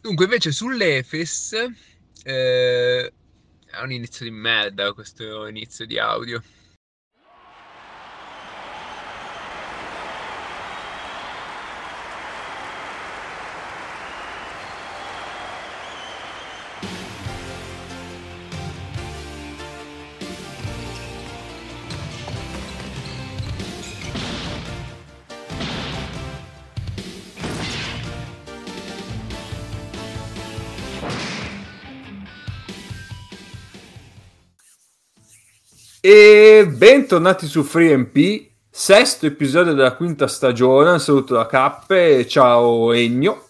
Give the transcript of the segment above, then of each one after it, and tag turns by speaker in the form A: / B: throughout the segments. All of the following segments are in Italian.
A: Dunque, invece sull'Efes eh, è un inizio di merda questo inizio di audio.
B: E bentornati su FreeMP, sesto episodio della quinta stagione. Un saluto da Cappe, ciao Egno.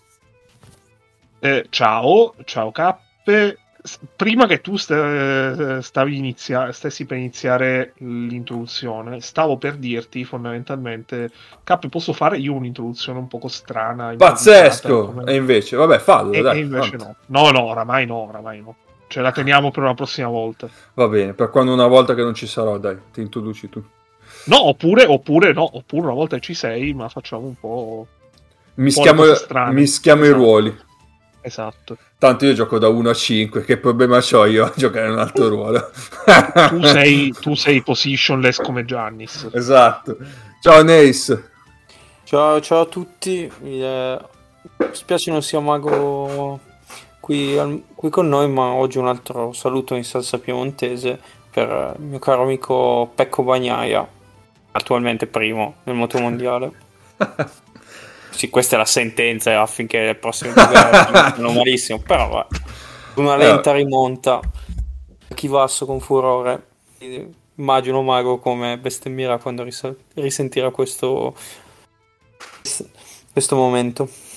C: Eh, ciao, ciao Cappe. Prima che tu st- stavi inizia- stessi per iniziare l'introduzione, stavo per dirti fondamentalmente, Cappe, posso fare io un'introduzione un poco strana?
B: Pazzesco! Come... E invece, vabbè, fallo.
C: E,
B: dai,
C: e invece no. No, no, oramai no, oramai no. Ce la teniamo per una prossima volta.
B: Va bene, per quando una volta che non ci sarò, dai, ti introduci tu.
C: No, oppure, oppure no, oppure una volta ci sei, ma facciamo un po'...
B: Mischiamo, mischiamo esatto. i ruoli.
C: Esatto.
B: Tanto io gioco da 1 a 5, che problema ho io a giocare un altro ruolo?
C: tu, sei, tu sei positionless come Giannis.
B: Esatto. Ciao Nace.
D: Ciao, ciao a tutti. Eh, spiace non sia mago qui, al, qui con noi, ma oggi un altro saluto in salsa piemontese per il mio caro amico Pecco Bagnaia, attualmente primo nel motomondiale. sì, questa è la sentenza affinché il prossimo vadano malissimo, però va. una lenta rimonta chi vasso con furore. Immagino Mago come bestemmirà quando risal- risentirà questo, questo momento.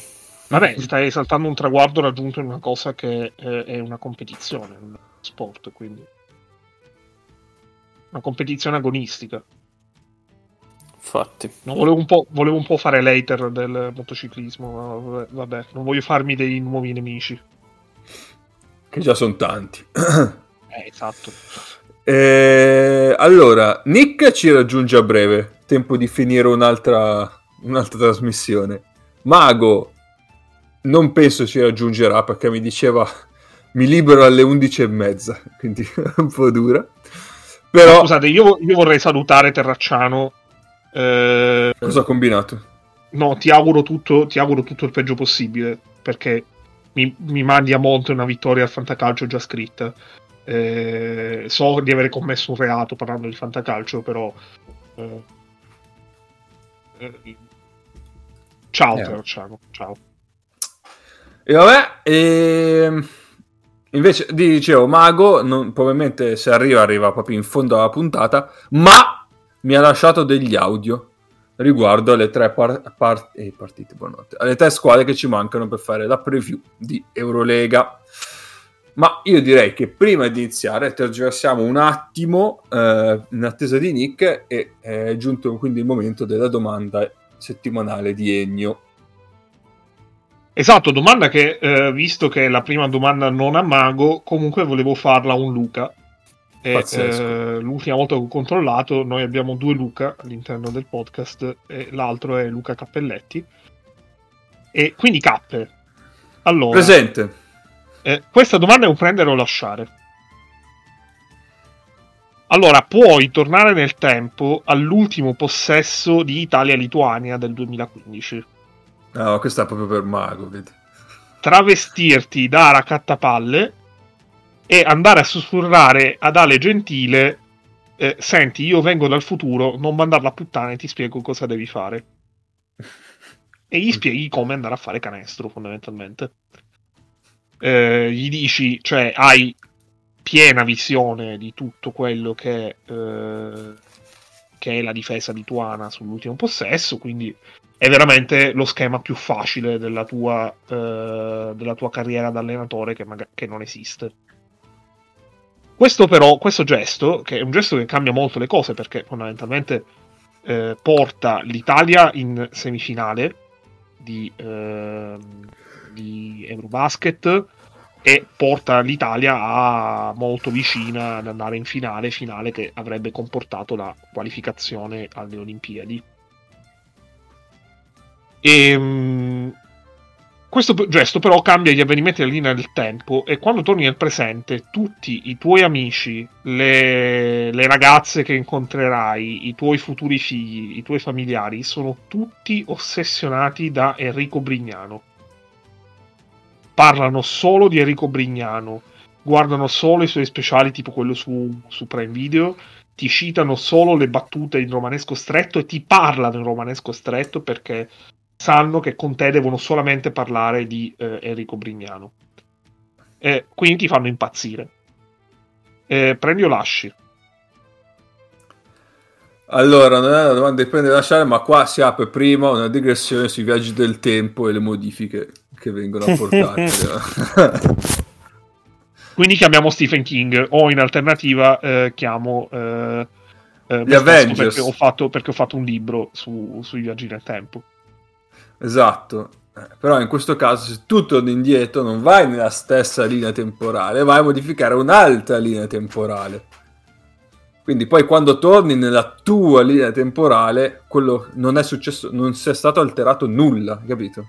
C: Vabbè, stai esaltando un traguardo raggiunto in una cosa che eh, è una competizione, un sport, quindi. Una competizione agonistica.
D: Infatti.
C: No, volevo, un volevo, un po', fare l'hater del motociclismo, ma vabbè, non voglio farmi dei nuovi nemici.
B: Che già sono tanti.
C: eh, esatto.
B: Eh, allora, Nick ci raggiunge a breve. Tempo di finire un'altra, un'altra trasmissione. Mago non penso ci raggiungerà perché mi diceva mi libero alle 11 e mezza, quindi un po' dura. Però...
C: Scusate, io, io vorrei salutare Terracciano.
B: Eh... Cosa ha combinato?
C: No, ti auguro, tutto, ti auguro tutto il peggio possibile perché mi, mi mandi a monte una vittoria al fantacalcio già scritta. Eh, so di aver commesso un reato parlando di fantacalcio, però... Eh, eh, ciao eh. Terracciano, ciao.
B: E vabbè, e... Invece dicevo, Mago, non, probabilmente se arriva, arriva proprio in fondo alla puntata, ma mi ha lasciato degli audio riguardo alle tre par- par- eh, partite, buonanotte, alle tre squadre che ci mancano per fare la preview di Eurolega. Ma io direi che prima di iniziare tergiversiamo un attimo eh, in attesa di Nick e è giunto quindi il momento della domanda settimanale di Ennio.
C: Esatto, domanda che, eh, visto che è la prima domanda non a Mago, comunque volevo farla a un Luca. E, eh, l'ultima volta che ho controllato, noi abbiamo due Luca all'interno del podcast, e l'altro è Luca Cappelletti. E quindi Cappe. Allora,
B: Presente.
C: Eh, questa domanda è un prendere o lasciare. Allora, puoi tornare nel tempo all'ultimo possesso di Italia-Lituania del 2015
B: No, questa è proprio per mago, vedi.
C: Travestirti da raccattapalle e andare a sussurrare ad Ale Gentile eh, senti, io vengo dal futuro, non mandarla a puttana e ti spiego cosa devi fare. E gli spieghi come andare a fare canestro, fondamentalmente. Eh, gli dici, cioè, hai piena visione di tutto quello che, eh, che è la difesa lituana sull'ultimo possesso, quindi è veramente lo schema più facile della tua, eh, della tua carriera da allenatore che, mag- che, non esiste. Questo però, questo gesto, che è un gesto che cambia molto le cose perché fondamentalmente eh, porta l'Italia in semifinale di, eh, di Eurobasket e porta l'Italia a molto vicina ad andare in finale, finale che avrebbe comportato la qualificazione alle Olimpiadi. E, ehm, questo gesto però cambia gli avvenimenti della linea del tempo e quando torni nel presente tutti i tuoi amici, le, le ragazze che incontrerai, i tuoi futuri figli, i tuoi familiari sono tutti ossessionati da Enrico Brignano. Parlano solo di Enrico Brignano, guardano solo i suoi speciali tipo quello su, su Prime Video, ti citano solo le battute in romanesco stretto e ti parlano in romanesco stretto perché sanno che con te devono solamente parlare di eh, Enrico Brignano. Eh, quindi ti fanno impazzire. Eh, prendi o lasci?
B: Allora, non è una domanda di prendere o lasciare, ma qua si apre prima una digressione sui viaggi del tempo e le modifiche che vengono apportate.
C: quindi chiamiamo Stephen King o in alternativa eh, chiamo eh, eh,
B: Gli Avengers.
C: perché ho, fatto, perché ho fatto un libro su- sui viaggi nel tempo.
B: Esatto. Eh, Però in questo caso, se tu torni indietro, non vai nella stessa linea temporale, vai a modificare un'altra linea temporale. Quindi poi quando torni nella tua linea temporale, quello non è successo, non si è stato alterato nulla, capito?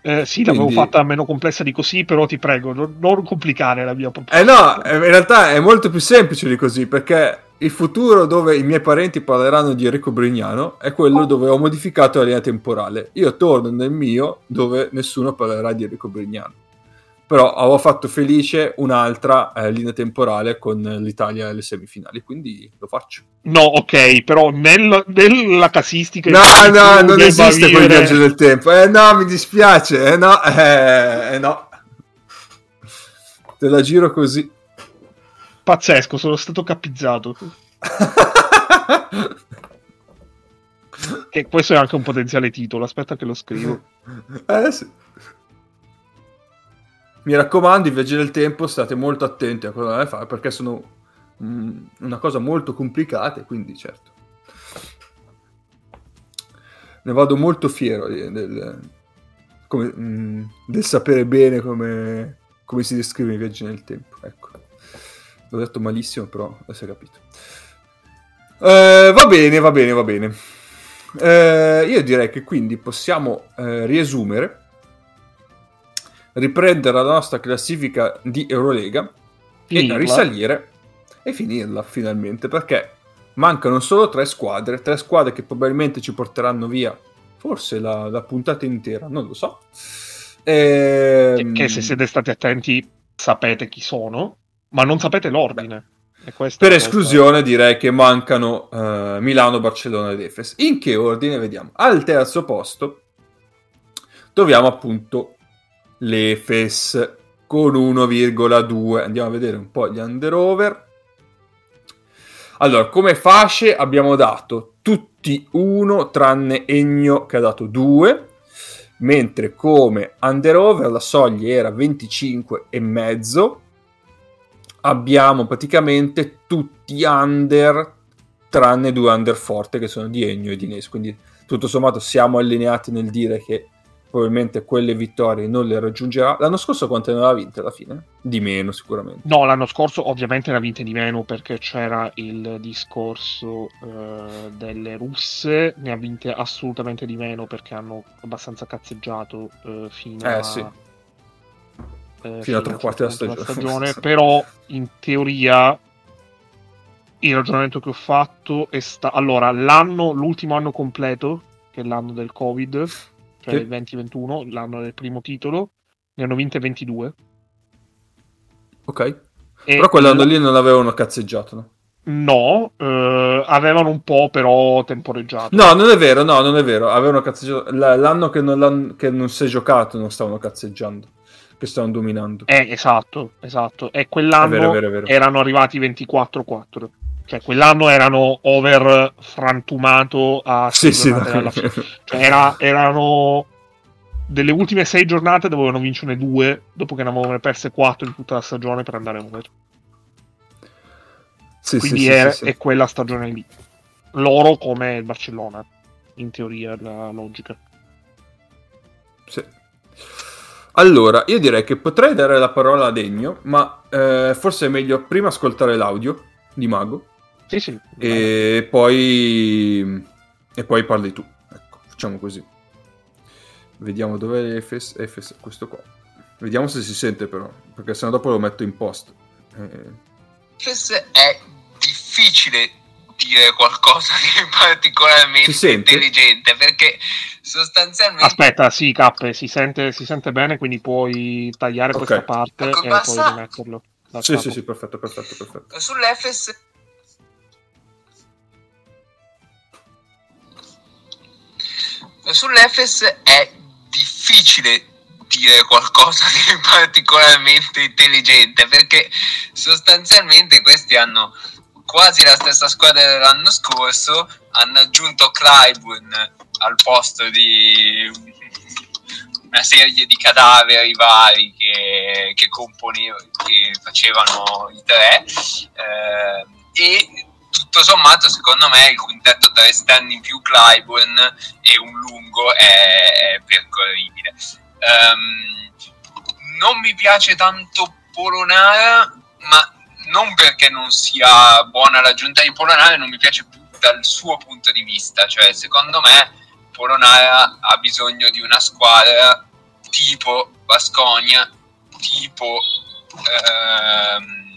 C: Eh, sì, l'avevo
B: Quindi-
C: fatta meno complessa di così, però ti prego, non, non complicare la mia proposta.
B: Eh no, eh, in realtà è molto più semplice di così, perché il futuro dove i miei parenti parleranno di Enrico Brignano è quello dove ho modificato la linea temporale. Io torno nel mio dove nessuno parlerà di Enrico Brignano. Però avevo fatto felice un'altra eh, linea temporale con l'Italia alle semifinali, quindi lo faccio.
C: No, ok, però nel- nella casistica...
B: No, no, non esiste quel
C: vivere-
B: viaggio del tempo. Eh no, mi dispiace. Eh no, eh, eh, no. Te la giro così.
C: Pazzesco, sono stato capizzato. Che questo è anche un potenziale titolo, aspetta che lo scrivo.
B: Eh sì. Mi raccomando, i viaggi del tempo state molto attenti a cosa fare perché sono mm, una cosa molto complicata, quindi certo. Ne vado molto fiero di- del, come- mm, del sapere bene come, come si descrivono i viaggi nel tempo. Ecco. L'ho detto malissimo, però si è capito. Eh, va bene, va bene, va bene. Eh, io direi che quindi possiamo eh, riesumere, riprendere la nostra classifica di Eurolega
C: Finirla.
B: e risalire e finirla finalmente perché mancano solo tre squadre, tre squadre che probabilmente ci porteranno via forse la, la puntata intera, non lo so. Ehm,
C: Che se siete stati attenti sapete chi sono, ma non sapete l'ordine.
B: Per esclusione direi che mancano eh, Milano, Barcellona ed Efes. In che ordine vediamo? Al terzo posto troviamo appunto l'Efes con 1,2. Andiamo a vedere un po' gli under-over. Allora, come fasce abbiamo dato tutti uno tranne Egno che ha dato 2, mentre come under-over la soglia era 25 e mezzo abbiamo praticamente tutti under tranne due under forte che sono di Egno e di Nes quindi tutto sommato siamo allineati nel dire che probabilmente quelle vittorie non le raggiungerà l'anno scorso quante ne aveva vinte alla fine? di meno sicuramente
C: No, l'anno scorso ovviamente ne ha vinte di meno perché c'era il discorso eh, delle russe, ne ha vinte assolutamente di meno perché hanno abbastanza cazzeggiato eh, fino,
B: Eh,
C: a,
B: sì.
C: Eh,
B: Fino a tre quarti della
C: certo punto
B: stagione.
C: però in teoria il ragionamento che ho fatto è stato... Allora, l'anno, l'ultimo anno completo, che è l'anno del Covid, cioè
B: Sì.
C: il 2021, l'anno del primo titolo, ne hanno vinte 22.
B: ok
C: E
B: però quell'anno lì non avevano cazzeggiato no?
C: No, eh, avevano un po' però temporeggiato.
B: no non è vero no non è vero avevano cazzeggiato L- l'anno che non, che non si è giocato non stavano cazzeggiando che stavano dominando
C: Eh, esatto, esatto. E quell'anno
B: È vero, è vero, è vero.
C: erano arrivati 24-4. Cioè, quell'anno erano over frantumato a
B: sì sì no.
C: Cioè, era- erano delle ultime sei giornate dovevano vincerne due dopo che ne avevano perse quattro in tutta la stagione per andare over.
B: sì,
C: Quindi
B: sì,
C: è,
B: sì.
C: è quella stagione lì. Loro come il Barcellona, in teoria, la logica.
B: Sì. Allora, io direi che potrei dare la parola a Degno, ma eh, forse è meglio prima ascoltare l'audio di Mago
C: Sì, sì.
B: e poi, e poi parli tu. Ecco, facciamo così. Vediamo dov'è l'Efes. Efes, questo qua. Vediamo se si sente però, perché sennò dopo lo metto in post. Eh,
A: è difficile dire qualcosa di particolarmente intelligente perché sostanzialmente
C: Aspetta, sì, Cappe, si sente, si sente bene, quindi puoi tagliare
B: Ok.
C: questa parte
A: Ecco,
C: e
A: basta.
C: poi rimetterlo.
B: sì,
C: capo.
B: sì, sì, perfetto, perfetto, perfetto.
A: sull'Efes sull'Efes è difficile dire qualcosa di particolarmente intelligente perché sostanzialmente questi hanno quasi la stessa squadra dell'anno scorso hanno aggiunto Clyburn al posto di una serie di cadaveri vari che, che che facevano i tre. Eh, e tutto sommato secondo me il quintetto tra esterni in più Clyburn e un lungo è, è percorribile. Ehm, non mi piace tanto Polonara ma non perché non sia buona l'aggiunta di Polonara non mi piace dal suo punto di vista. Cioè secondo me Polonara ha bisogno di una squadra tipo Basconia tipo ehm,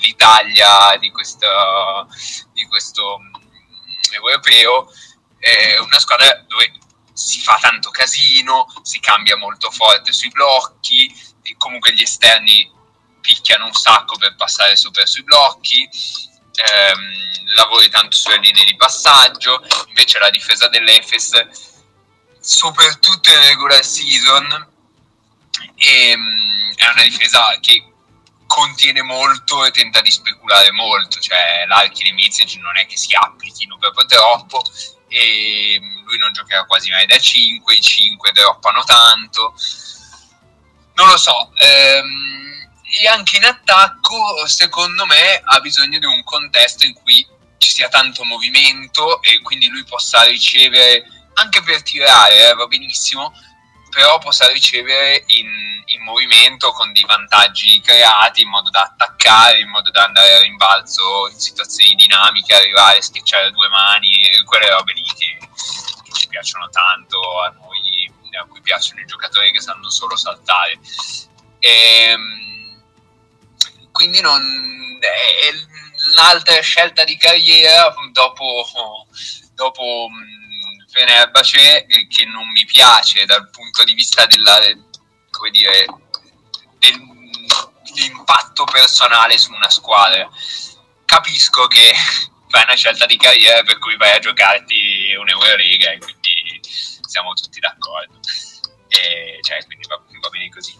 A: l'Italia di questo, di questo mm, europeo. È una squadra dove si fa tanto casino, si cambia molto forte sui blocchi, e comunque gli esterni picchiano un sacco per passare super sui blocchi, ehm, lavori tanto sulle linee di passaggio, invece la difesa dell'Efes, soprattutto in regular season, ehm, è una difesa che contiene molto e tenta di speculare molto, cioè l'archi di Mizic non è che si applichino proprio troppo e lui non giocherà quasi mai da 5, i 5 droppano tanto, non lo so, ehm, e anche in attacco secondo me ha bisogno di un contesto in cui ci sia tanto movimento e quindi lui possa ricevere anche per tirare, eh, va benissimo, però possa ricevere in, in movimento con dei vantaggi creati in modo da attaccare, in modo da andare a rimbalzo in situazioni dinamiche, arrivare, schiacciare a due mani, quelle robe lì che, che ci piacciono tanto a noi, a cui piacciono i giocatori che sanno solo saltare. Ehm, quindi non, è l'altra scelta di carriera dopo, dopo mh, Fenerbahce eh, che non mi piace dal punto di vista della, come dire, dell'impatto personale su una squadra. Capisco che fai una scelta di carriera per cui vai a giocarti un'Euroliga e quindi siamo tutti d'accordo. E, cioè, quindi va, va bene così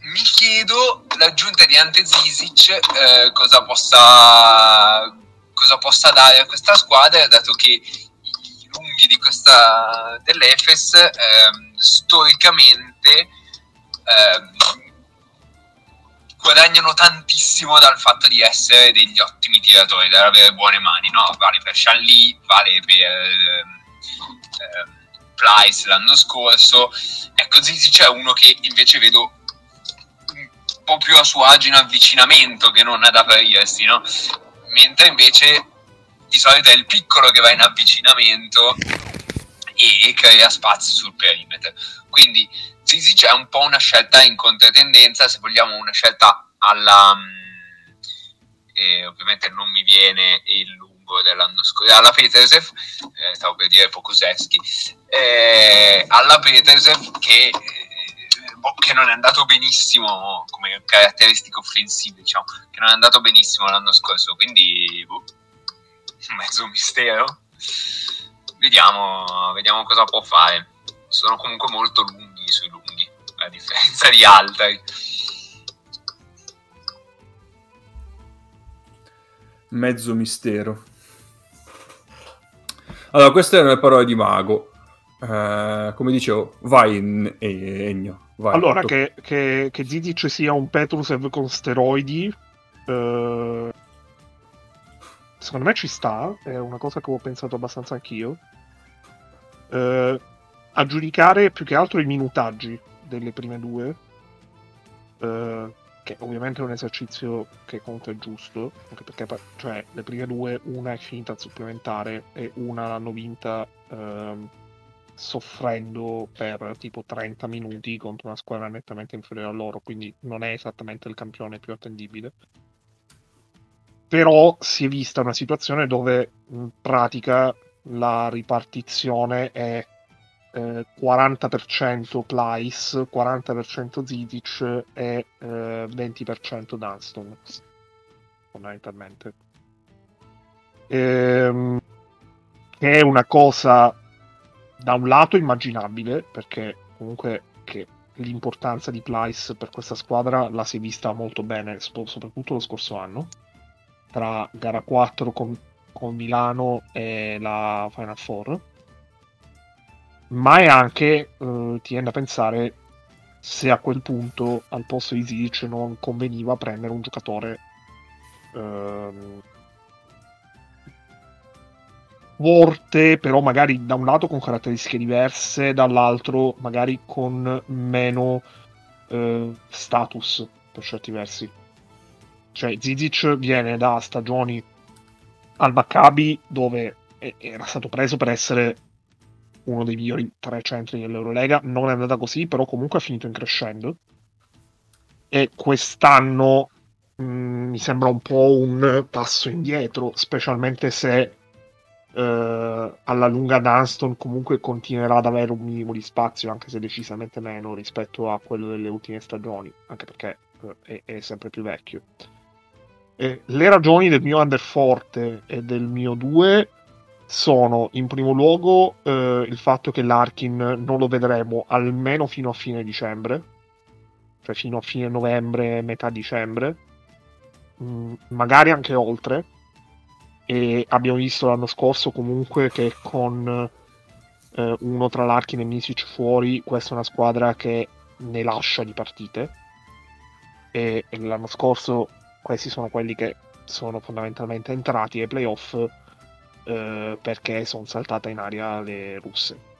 A: mi chiedo l'aggiunta di Ante Zizic eh, cosa, possa, cosa possa dare a questa squadra, dato che i lunghi di questa dell'Efes ehm, storicamente ehm, guadagnano tantissimo dal fatto di essere degli ottimi tiratori, da avere buone mani, no? vale per Shanli, vale per ehm, ehm, Price l'anno scorso, ecco Zizic è uno che invece vedo po' più a suo agio in avvicinamento che non ad aprirsi, no? Mentre invece di solito è il piccolo che va in avvicinamento e crea spazio sul perimetro. Quindi Zizic è un po' una scelta in controtendenza, se vogliamo una scelta alla... Eh, ovviamente non mi viene il lungo dell'anno scorso, alla Petersev, eh, stavo per dire Pokusevski, eh, alla Petersev che boh, che non è andato benissimo come caratteristiche offensive, diciamo, che non è andato benissimo l'anno scorso, quindi boh, mezzo mistero. Vediamo, vediamo cosa può fare. Sono comunque molto lunghi sui lunghi, a differenza di altri.
B: Mezzo mistero. Allora, queste erano le parole di Mago. Eh, come dicevo, vai in Ennio. Vai,
C: allora,
B: to-
C: che, che, che Zizic sia un Petrusev con steroidi, eh, secondo me ci sta, è una cosa che ho pensato abbastanza anch'io. Eh, a giudicare più che altro i minutaggi delle prime due, eh, che ovviamente è un esercizio che conta è giusto, anche perché cioè, le prime due, una è finita al supplementare e una l'hanno vinta ehm, soffrendo per tipo 30 minuti contro una squadra nettamente inferiore a loro, quindi non è esattamente il campione più attendibile. Però si è vista una situazione dove in pratica la ripartizione è eh, 40% Plyce, 40% Zidic e eh, 20% Dunston fondamentalmente ehm, che è una cosa da un lato immaginabile perché comunque che l'importanza di Plyce per questa squadra la si è vista molto bene soprattutto lo scorso anno tra gara 4 con, con Milano e la Final Four. Ma è anche eh, ti viene da pensare se a quel punto al posto di Zidic non conveniva prendere un giocatore ehm, forte, però magari da un lato con caratteristiche diverse, dall'altro magari con meno eh, status per certi versi. Cioè Zizic viene da stagioni al Maccabi dove era stato preso per essere uno dei migliori tre centri dell'Eurolega, non è andata così, però comunque ha finito in crescendo. E quest'anno mh, mm, mi sembra un po' un passo indietro, specialmente se eh, alla lunga Dunston comunque continuerà ad avere un minimo di spazio, anche se decisamente meno rispetto a quello delle ultime stagioni, anche perché eh, è, è, sempre più vecchio. E le ragioni del mio underforte e del mio 2 sono in primo luogo eh, il fatto che l'Arkin non lo vedremo almeno fino a fine dicembre, cioè fino a fine novembre, metà dicembre, mm, magari anche oltre, e abbiamo visto l'anno scorso comunque che con eh, uno tra Larkin e Misic fuori questa è una squadra che ne lascia di partite. E, e l'anno scorso questi sono quelli che sono fondamentalmente entrati ai playoff eh, perché sono saltate in aria le russe.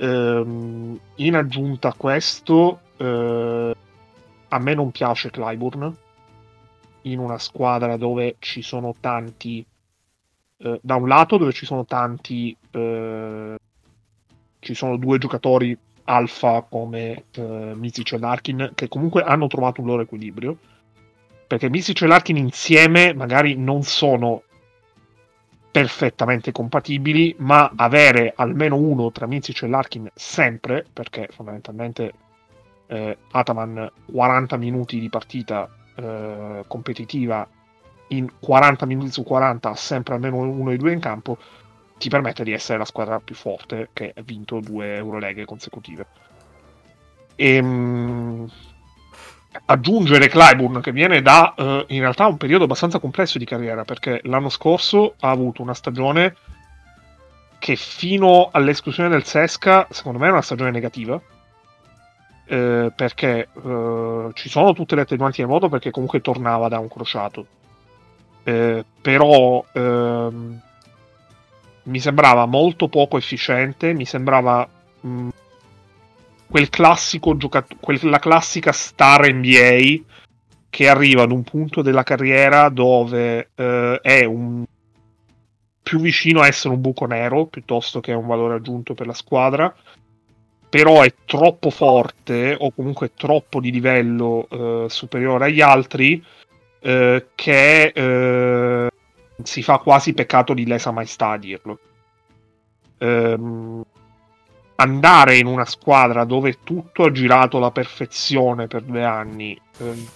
C: Ehm, in aggiunta a questo eh, a me non piace Clyburn in una squadra dove ci sono tanti eh, da un lato dove ci sono tanti eh, ci sono due giocatori alfa come eh, Misic e Larkin che comunque hanno trovato un loro equilibrio perché Misic e Larkin insieme magari non sono perfettamente compatibili ma avere almeno uno tra Misic e Larkin sempre perché fondamentalmente eh, Ataman 40 minuti di partita eh, competitiva in 40 minuti su 40 sempre almeno uno dei due in campo ti permette di essere la squadra più forte che ha vinto due Euroleghe consecutive. E, ehm, mh, aggiungere Clyburn che viene da uh, in realtà un periodo abbastanza complesso di carriera perché l'anno scorso ha avuto una stagione che fino all'esclusione del Sesca secondo me è una stagione negativa eh, perché eh, ci sono tutte le attenuanti nel modo perché comunque tornava da un crociato. Eh, però ehm, mi sembrava molto poco efficiente, mi sembrava mh, mm, quel classico giocatore, quella classica star NBA che arriva ad un punto della carriera dove eh, è un più vicino a essere un buco nero piuttosto che un valore aggiunto per la squadra però è troppo forte o comunque troppo di livello eh, superiore agli altri eh, che eh, si fa quasi peccato di lesa maestà a dirlo. Ehm, andare in una squadra dove tutto ha girato alla perfezione per due anni, ehm,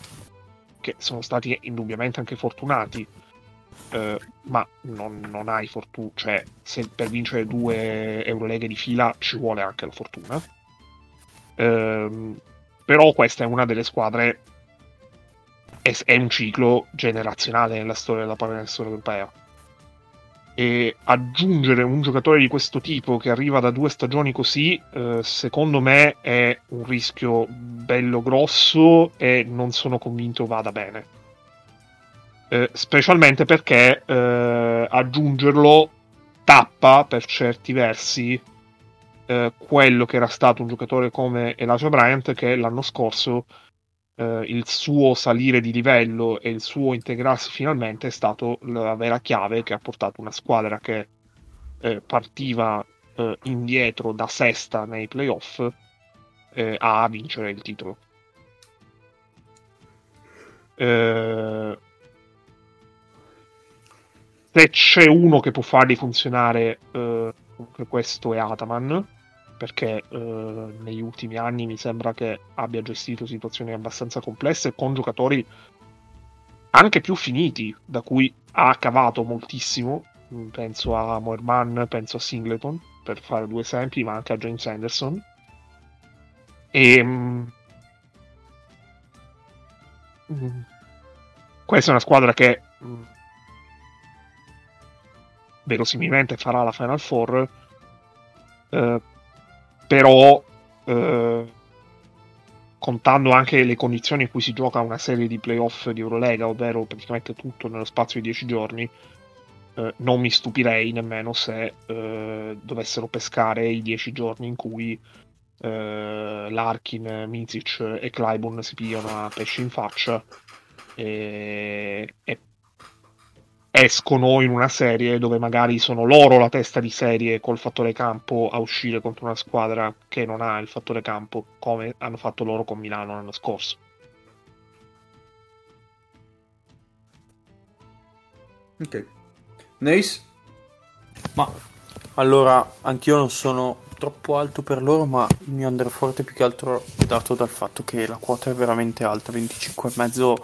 C: che sono stati indubbiamente anche fortunati, eh, ma non, non hai fortuna, cioè se per vincere due Euroleghe di fila ci vuole anche la fortuna. Eh, però questa è una delle squadre, è, è, un ciclo generazionale nella storia della pallacanestro europea. E aggiungere un giocatore di questo tipo che arriva da due stagioni così, eh, secondo me è un rischio bello grosso e non sono convinto vada bene eh, specialmente perché eh, aggiungerlo tappa per certi versi eh, quello che era stato un giocatore come Elijah Bryant che l'anno scorso eh, il suo salire di livello e il suo integrarsi finalmente è stato la vera chiave che ha portato una squadra che eh, partiva indietro da sesta nei playoff a vincere il titolo. Eh, se c'è uno che può farli funzionare, eh, questo è Ataman, perché eh, negli ultimi anni mi sembra che abbia gestito situazioni abbastanza complesse con giocatori anche più finiti, da cui ha cavato moltissimo. Penso a Moerman, penso a Singleton, per fare due esempi, ma anche a James Anderson. E, mm, questa è una squadra che mm, verosimilmente farà la Final Four, eh, però eh, contando anche le condizioni in cui si gioca una serie di playoff di Eurolega, ovvero praticamente tutto nello spazio di 10 giorni, eh, non mi stupirei nemmeno se eh, dovessero pescare i 10 giorni in cui eh, Larkin, Mizic e Clyburn si pigliano a pesci in faccia e, e escono in una serie dove magari sono loro la testa di serie col fattore campo a uscire contro una squadra che non ha il fattore campo come hanno fatto loro con Milano l'anno scorso.
B: Ok. Nace?
D: Ma allora, anch'io non sono troppo alto per loro, ma il mio under forte più che altro è dato dal fatto che la quota è veramente alta, 25,5,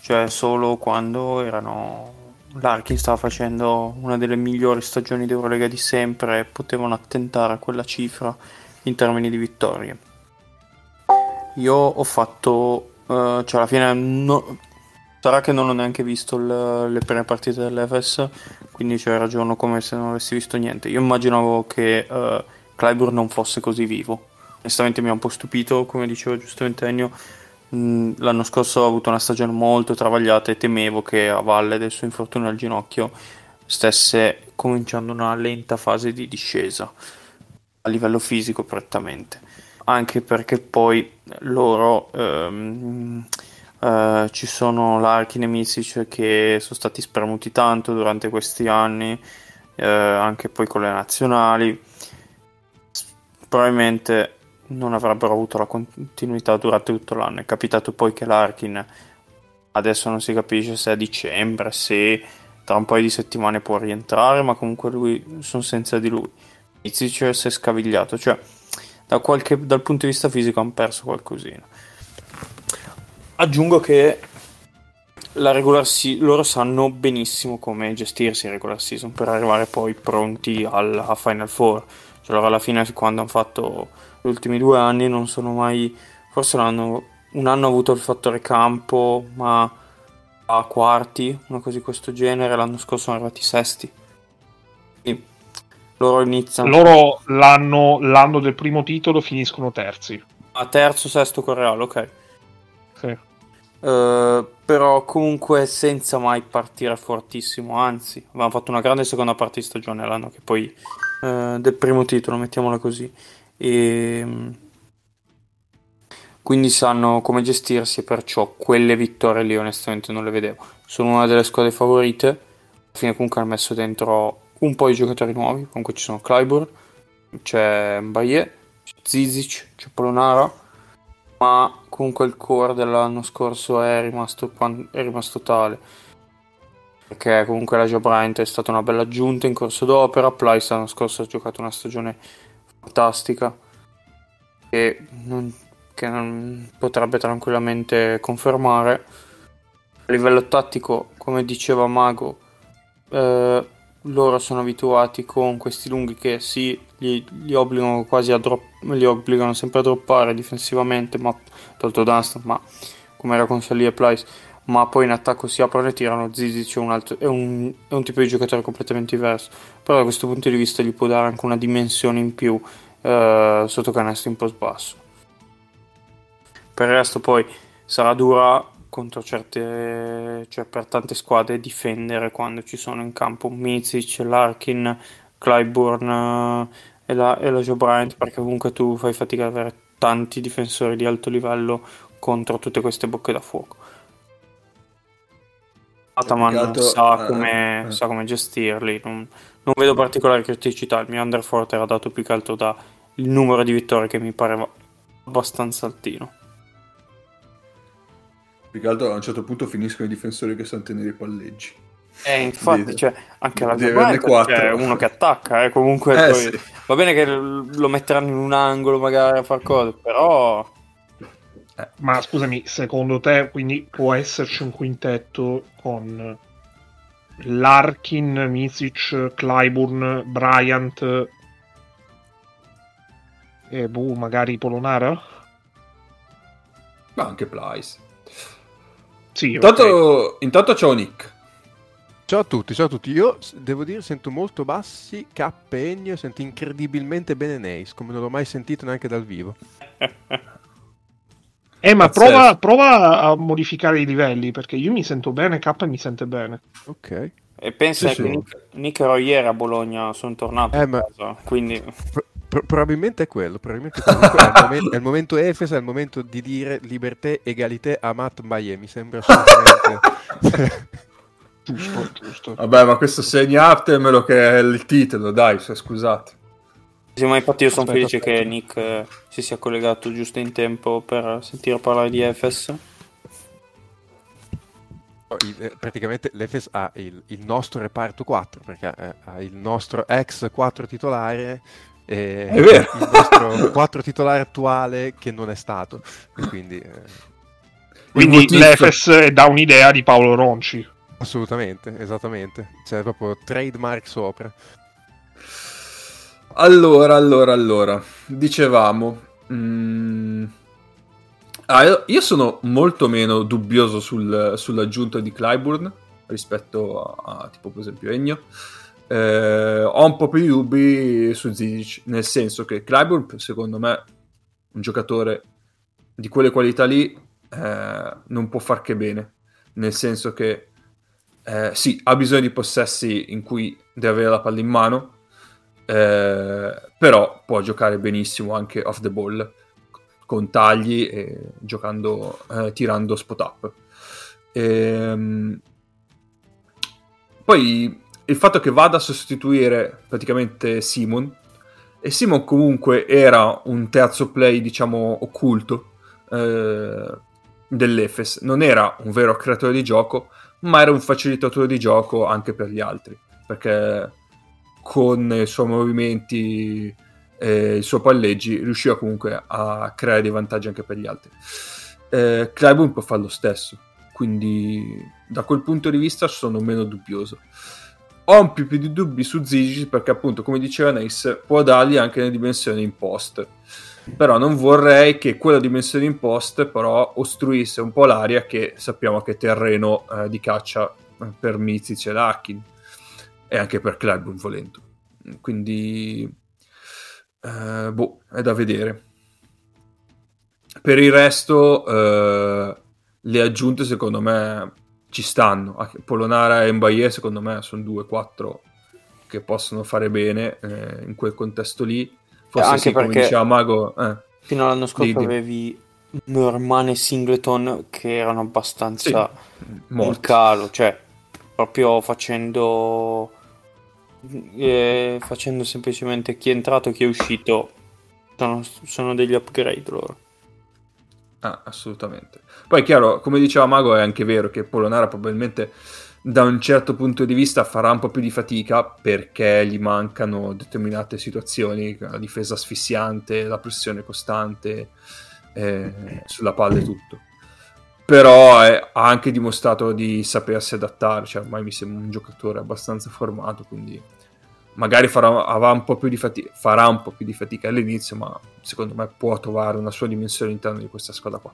D: cioè solo quando erano Larkin stava facendo una delle migliori stagioni d'Eurolega di sempre e potevano attentare a quella cifra in termini di vittorie. Io ho fatto, uh, cioè alla fine no, sarà che non ho neanche visto le, le prime partite dell'Efes, quindi cioè, ragiono come se non avessi visto niente. Io immaginavo che uh, Clyburn non fosse così vivo. Onestamente mi ha un po' stupito, come diceva giustamente Ennio l'anno scorso ho avuto una stagione molto travagliata e temevo che a valle del suo infortunio al ginocchio stesse cominciando una lenta fase di discesa a livello fisico prettamente. Anche perché poi loro ehm, eh, ci sono Larkin e Misic che sono stati spremuti tanto durante questi anni eh, anche poi con le nazionali. Probabilmente non avrebbero avuto la continuità durante tutto l'anno. È capitato poi che l'Arkin adesso non si capisce se è dicembre, se tra un paio di settimane può rientrare, ma comunque lui sono senza di lui. Izic si è scavigliato, cioè da qualche, dal punto di vista fisico hanno perso qualcosina. Aggiungo che la regular season, loro sanno benissimo come gestirsi in regular season per arrivare poi pronti alla Final Four. Cioè, loro alla fine quando hanno fatto gli ultimi due anni non sono mai, forse l'hanno, un anno ha avuto il fattore campo, ma a quarti, una cosa di questo genere, l'anno scorso sono arrivati sesti. Quindi loro iniziano...
C: Loro l'anno, l'anno del primo titolo finiscono terzi.
D: A terzo, sesto con Real, ok.
C: Sì.
D: Uh, però comunque senza mai partire fortissimo, anzi, avevamo fatto una grande seconda parte di stagione l'anno che poi uh, del primo titolo, mettiamola così e ehm, quindi sanno come gestirsi e perciò quelle vittorie lì onestamente non le vedevo. Sono una delle squadre favorite. Alla fine comunque hanno messo dentro un po' di giocatori nuovi. Comunque ci sono Clyburn c'è Mbaye c'è Zizic c'è Polonara. Ma comunque il core dell'anno scorso è rimasto, è rimasto tale. Perché comunque la Joe Bryant è stata una bella aggiunta in corso d'opera. Plyce l'anno scorso ha giocato una stagione fantastica che, non, che non potrebbe tranquillamente confermare. A livello tattico, come diceva Mago, eh, loro sono abituati con questi lunghi che sì, li, li obbligano quasi a drop, li obbligano sempre a droppare difensivamente, ma tolto Dunstan, ma come era con Sally e Plyce, ma poi in attacco si aprono e tirano. Zizic è un, altro, è, un, è un tipo di giocatore completamente diverso. Però da questo punto di vista gli può dare anche una dimensione in più eh, sotto canestro in post basso. Per il resto poi sarà dura contro certe, cioè per tante squadre difendere quando ci sono in campo Mizic, Larkin, Clyburn eh, e la, e la Joe Bryant perché comunque tu fai fatica ad avere tanti difensori di alto livello contro tutte queste bocche da fuoco. Ataman sa, come, eh. sa come gestirli, non, non vedo particolari criticità. Il mio Underfort era dato più che altro da il numero di vittorie che mi pareva abbastanza altino.
B: Più che altro a un certo punto finiscono i difensori che sanno tenere i palleggi.
D: Eh, infatti, cioè, anche la
B: quattro.
D: c'è uno che attacca, eh, comunque
B: Eh,
D: poi-
B: sì.
D: va bene che lo metteranno in un angolo magari a far cose, però
C: Ma scusami, secondo te quindi può esserci un quintetto con Larkin, Misic, Clyburn, Bryant e boh, magari Polonara?
B: Ma anche Plyce.
C: Sì.
B: Intanto, intanto ciao Nick.
E: Ciao a tutti, ciao a tutti. Io devo dire sento molto bassi K e Ennio, sento incredibilmente bene Neis, come non l'ho mai sentito neanche dal vivo.
C: Eh, ma prova, prova a modificare i livelli perché io mi sento bene, K mi sente bene.
E: Ok.
D: e pensa
B: Sì,
D: che
B: sì.
D: Nick, Nick ero ieri a Bologna, sono tornato
E: Eh,
D: a
E: ma-
D: casa, quindi
E: Pro- pro- probabilmente è quello, probabilmente è, il momento, è il momento Efes, è il momento di dire libertà, egalité, amat, Baye, mi sembra assolutamente...
C: Giusto, giusto.
B: Vabbè, ma questo segnatemelo che è il titolo, dai, se- scusate.
D: Sì, ma infatti io sono
C: Aspetta,
D: felice
C: aspetta.
D: che Nick eh, si sia collegato giusto in tempo per sentire parlare di FS.
E: Il- eh, praticamente l'Efes ha il, il nostro reparto 4, perché eh, ha il nostro ex 4 titolare e
B: È vero.
E: il nostro 4 titolare attuale che non è stato. E quindi...
C: Quindi l'Efes dà un'idea di Paolo Ronci.
E: Assolutamente, esattamente. C'è proprio trademark sopra.
B: Allora, allora, allora, dicevamo... mm, ah, io- sono molto meno dubbioso sul- sull'aggiunta di Clyburn rispetto a, a, tipo per esempio Ennio. Eh, ho un po' più di dubbi su Zizic, nel senso che Clyburn secondo me un giocatore di quelle qualità lì eh, non può far che bene, nel senso che eh, sì, ha bisogno di possessi in cui deve avere la palla in mano, eh, però può giocare benissimo anche off the ball con tagli e giocando eh, tirando spot up. Ehm, poi il fatto che vada a sostituire praticamente Simon e Simon comunque era un terzo play diciamo occulto eh, dell'Efes. Non era un vero creatore di gioco ma era un facilitatore di gioco anche per gli altri perché con i suoi movimenti e i suoi palleggi riusciva comunque a creare dei vantaggi anche per gli altri. Eh, Clyburn può fare lo stesso, quindi da quel punto di vista sono meno dubbioso. Ho un più, più di dubbi su Zizic perché appunto come diceva Nace può dargli anche le dimensioni in post però non vorrei che quella dimensione in post però ostruisse un po' l'aria che sappiamo che terreno eh, di caccia eh, per Mizic e Larkin e anche per Clyburn volendo. Quindi eh, boh, è da vedere. Per il resto eh, le aggiunte secondo me ci stanno. Anche Polonara e Mbaye secondo me sono due, quattro che possono fare bene eh, in quel contesto lì. Forse
D: Anche
B: sì, come diceva Mago eh,
D: Fino all'anno scorso
B: Di-
D: avevi Norman e Singleton che erano abbastanza in
B: morti.
D: calo, cioè proprio facendo eh, facendo semplicemente chi è entrato e chi è uscito sono, sono degli upgrade loro.
B: Ah, assolutamente. Poi è chiaro, come diceva Mago, è anche vero che Polonara probabilmente da un certo punto di vista farà un po' più di fatica perché gli mancano determinate situazioni, la difesa asfissiante, la pressione costante eh, sulla palla e tutto. Però eh, ha anche dimostrato di sapersi adattare, cioè ormai mi sembra un giocatore abbastanza formato, quindi magari farà, un po' più di fatica, farà un po' più di fatica all'inizio, ma secondo me può trovare una sua dimensione all'interno di questa squadra qua.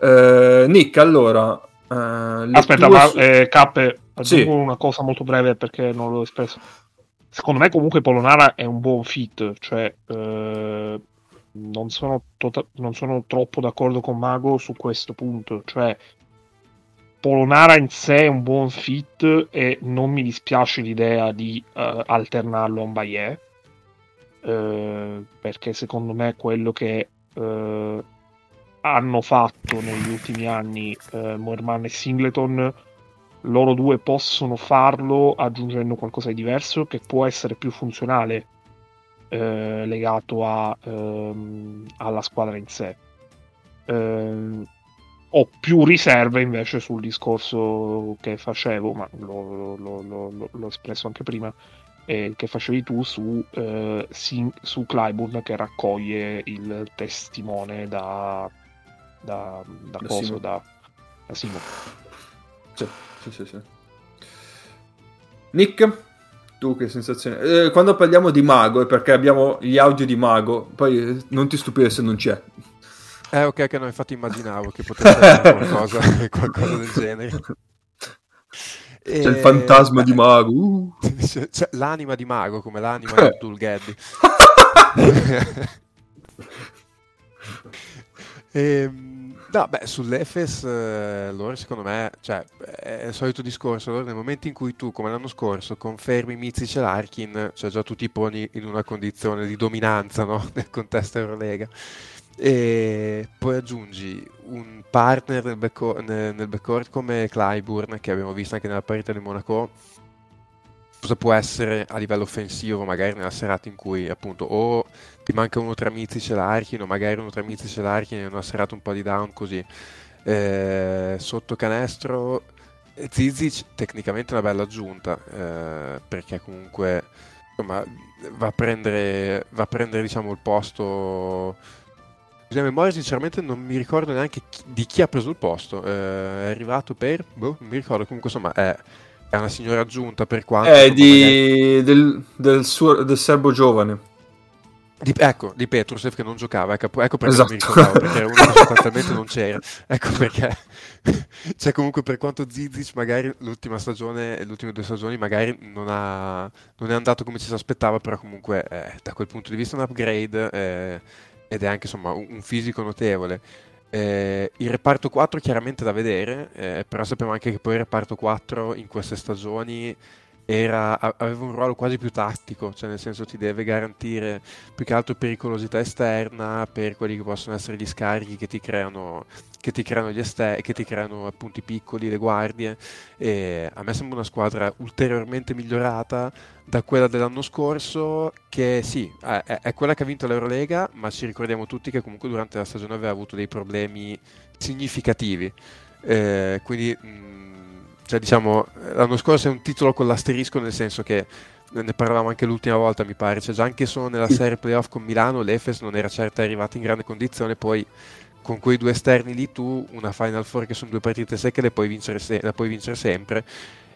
B: Eh, Nick, allora... eh,
C: Aspetta,
B: tue
C: ma eh, Cappe, aggiungo
B: Sì.
C: una cosa molto breve perché non l'ho espresso. Secondo me comunque Polonara è un buon fit, cioè eh, non, sono tota- non sono troppo d'accordo con Mago su questo punto, cioè Polonara in sé è un buon fit e non mi dispiace l'idea di eh, alternarlo a un Bayer, eh, perché secondo me quello che eh, hanno fatto negli ultimi anni eh, Moerman e Singleton loro due possono farlo aggiungendo qualcosa di diverso che può essere più funzionale eh, legato a, ehm, alla squadra in sé. Eh, ho più riserve invece sul discorso che facevo, ma lo, lo, lo, l'ho espresso anche prima, eh, che facevi tu su, eh, Sin- su Clyburn che raccoglie il testimone da, da, da,
B: Da
C: coso,
B: Simo.
C: da, da Simo.
B: Sì, sì, sì, sì. Nick, tu che sensazione? Eh, quando parliamo di Mago è perché abbiamo gli audio di Mago, poi eh, non ti stupire se non c'è.
E: Eh, ok, che no, infatti immaginavo che potesse essere qualcosa, qualcosa del genere.
B: C'è il fantasma di Mago. uh.
E: C'è, c'è l'anima di mago, come l'anima di Abdul Gaddi. Ehm, no, beh, sull'Efes eh, loro secondo me, cioè, è il solito discorso, loro nel momento in cui tu, come l'anno scorso, confermi Mizic e Larkin, cioè già tu ti poni in una condizione di dominanza, no? Nel contesto Eurolega. E poi aggiungi un partner nel, backco- nel, nel backcourt come Clyburn, che abbiamo visto anche nella partita di Monaco, cosa può essere a livello offensivo, magari nella serata in cui appunto o ti manca uno tra Mizic e Larkin, o magari uno tra Mizic e Larkin in una serata un po' di down così. Eh, sotto canestro Zizic tecnicamente è una bella aggiunta, eh, perché comunque insomma, va a prendere, va a prendere diciamo, il posto Così a memoria sinceramente non mi ricordo neanche chi- di chi ha preso il posto. Eh, è arrivato per... Boh, non mi ricordo. Comunque insomma è, è una signora aggiunta per quanto...
B: È
E: insomma, magari-
B: di, del, del, suo, del serbo giovane.
E: di- ecco, di Petrusev che non giocava. Ecco, ecco perché
B: Esatto.
E: non mi ricordavo. Perché era uno che sostanzialmente non c'era. Ecco perché... cioè comunque per quanto Zizic magari l'ultima stagione, le ultime due stagioni magari non, ha, non è andato come ci si aspettava, però comunque eh, da quel punto di vista è un upgrade eh, ed è anche insomma un, fisico notevole. Eh, il reparto 4 chiaramente da vedere, eh, però sappiamo anche che poi il reparto 4 in queste stagioni era- aveva un ruolo quasi più tattico, cioè nel senso ti deve garantire più che altro pericolosità esterna per quelli che possono essere gli scarichi che ti creano, che ti creano gli esterni, che ti creano appunti piccoli, le guardie. E a me sembra una squadra ulteriormente migliorata da quella dell'anno scorso, che sì, è, è- quella che ha vinto l'Eurolega, ma ci ricordiamo tutti che comunque durante la stagione aveva avuto dei problemi significativi. Eh, quindi, mh, cioè, diciamo, l'anno scorso è un titolo con l'asterisco, nel senso che ne parlavamo anche l'ultima volta, mi pare. Cioè, già anche solo nella serie playoff con Milano, l'Efes non era certo arrivato in grande condizione. Poi, con quei due esterni lì, tu una Final Four che sono due partite secche, le puoi vincere, se- la puoi vincere sempre.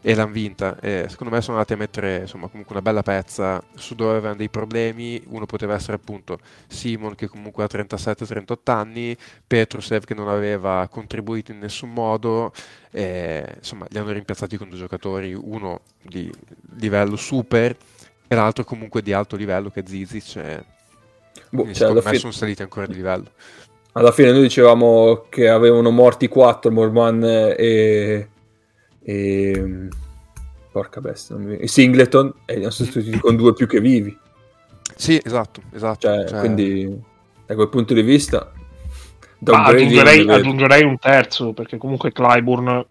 E: E l'hanno vinta. E secondo me sono andati a mettere insomma, comunque una bella pezza su dove avevano dei problemi. Uno poteva essere appunto Simon, che comunque ha 37-38 anni, Petrusev, che non aveva contribuito in nessun modo. E, insomma, li hanno rimpiazzati con due giocatori, uno di livello super e l'altro comunque di alto livello che è Zizic. E,
B: Boh, cioè,
E: secondo me
B: fine,
E: sono saliti ancora di livello.
B: alla fine noi dicevamo che avevano morti 4 Morman e, e porca bestia non mi- e Singleton e li hanno sostituiti con due più che vivi
E: Sì, esatto, esatto.
B: cioè,
E: Cioè,
B: quindi da quel punto di vista
C: aggiungerei, aggiungerei un terzo, perché comunque Clyburn,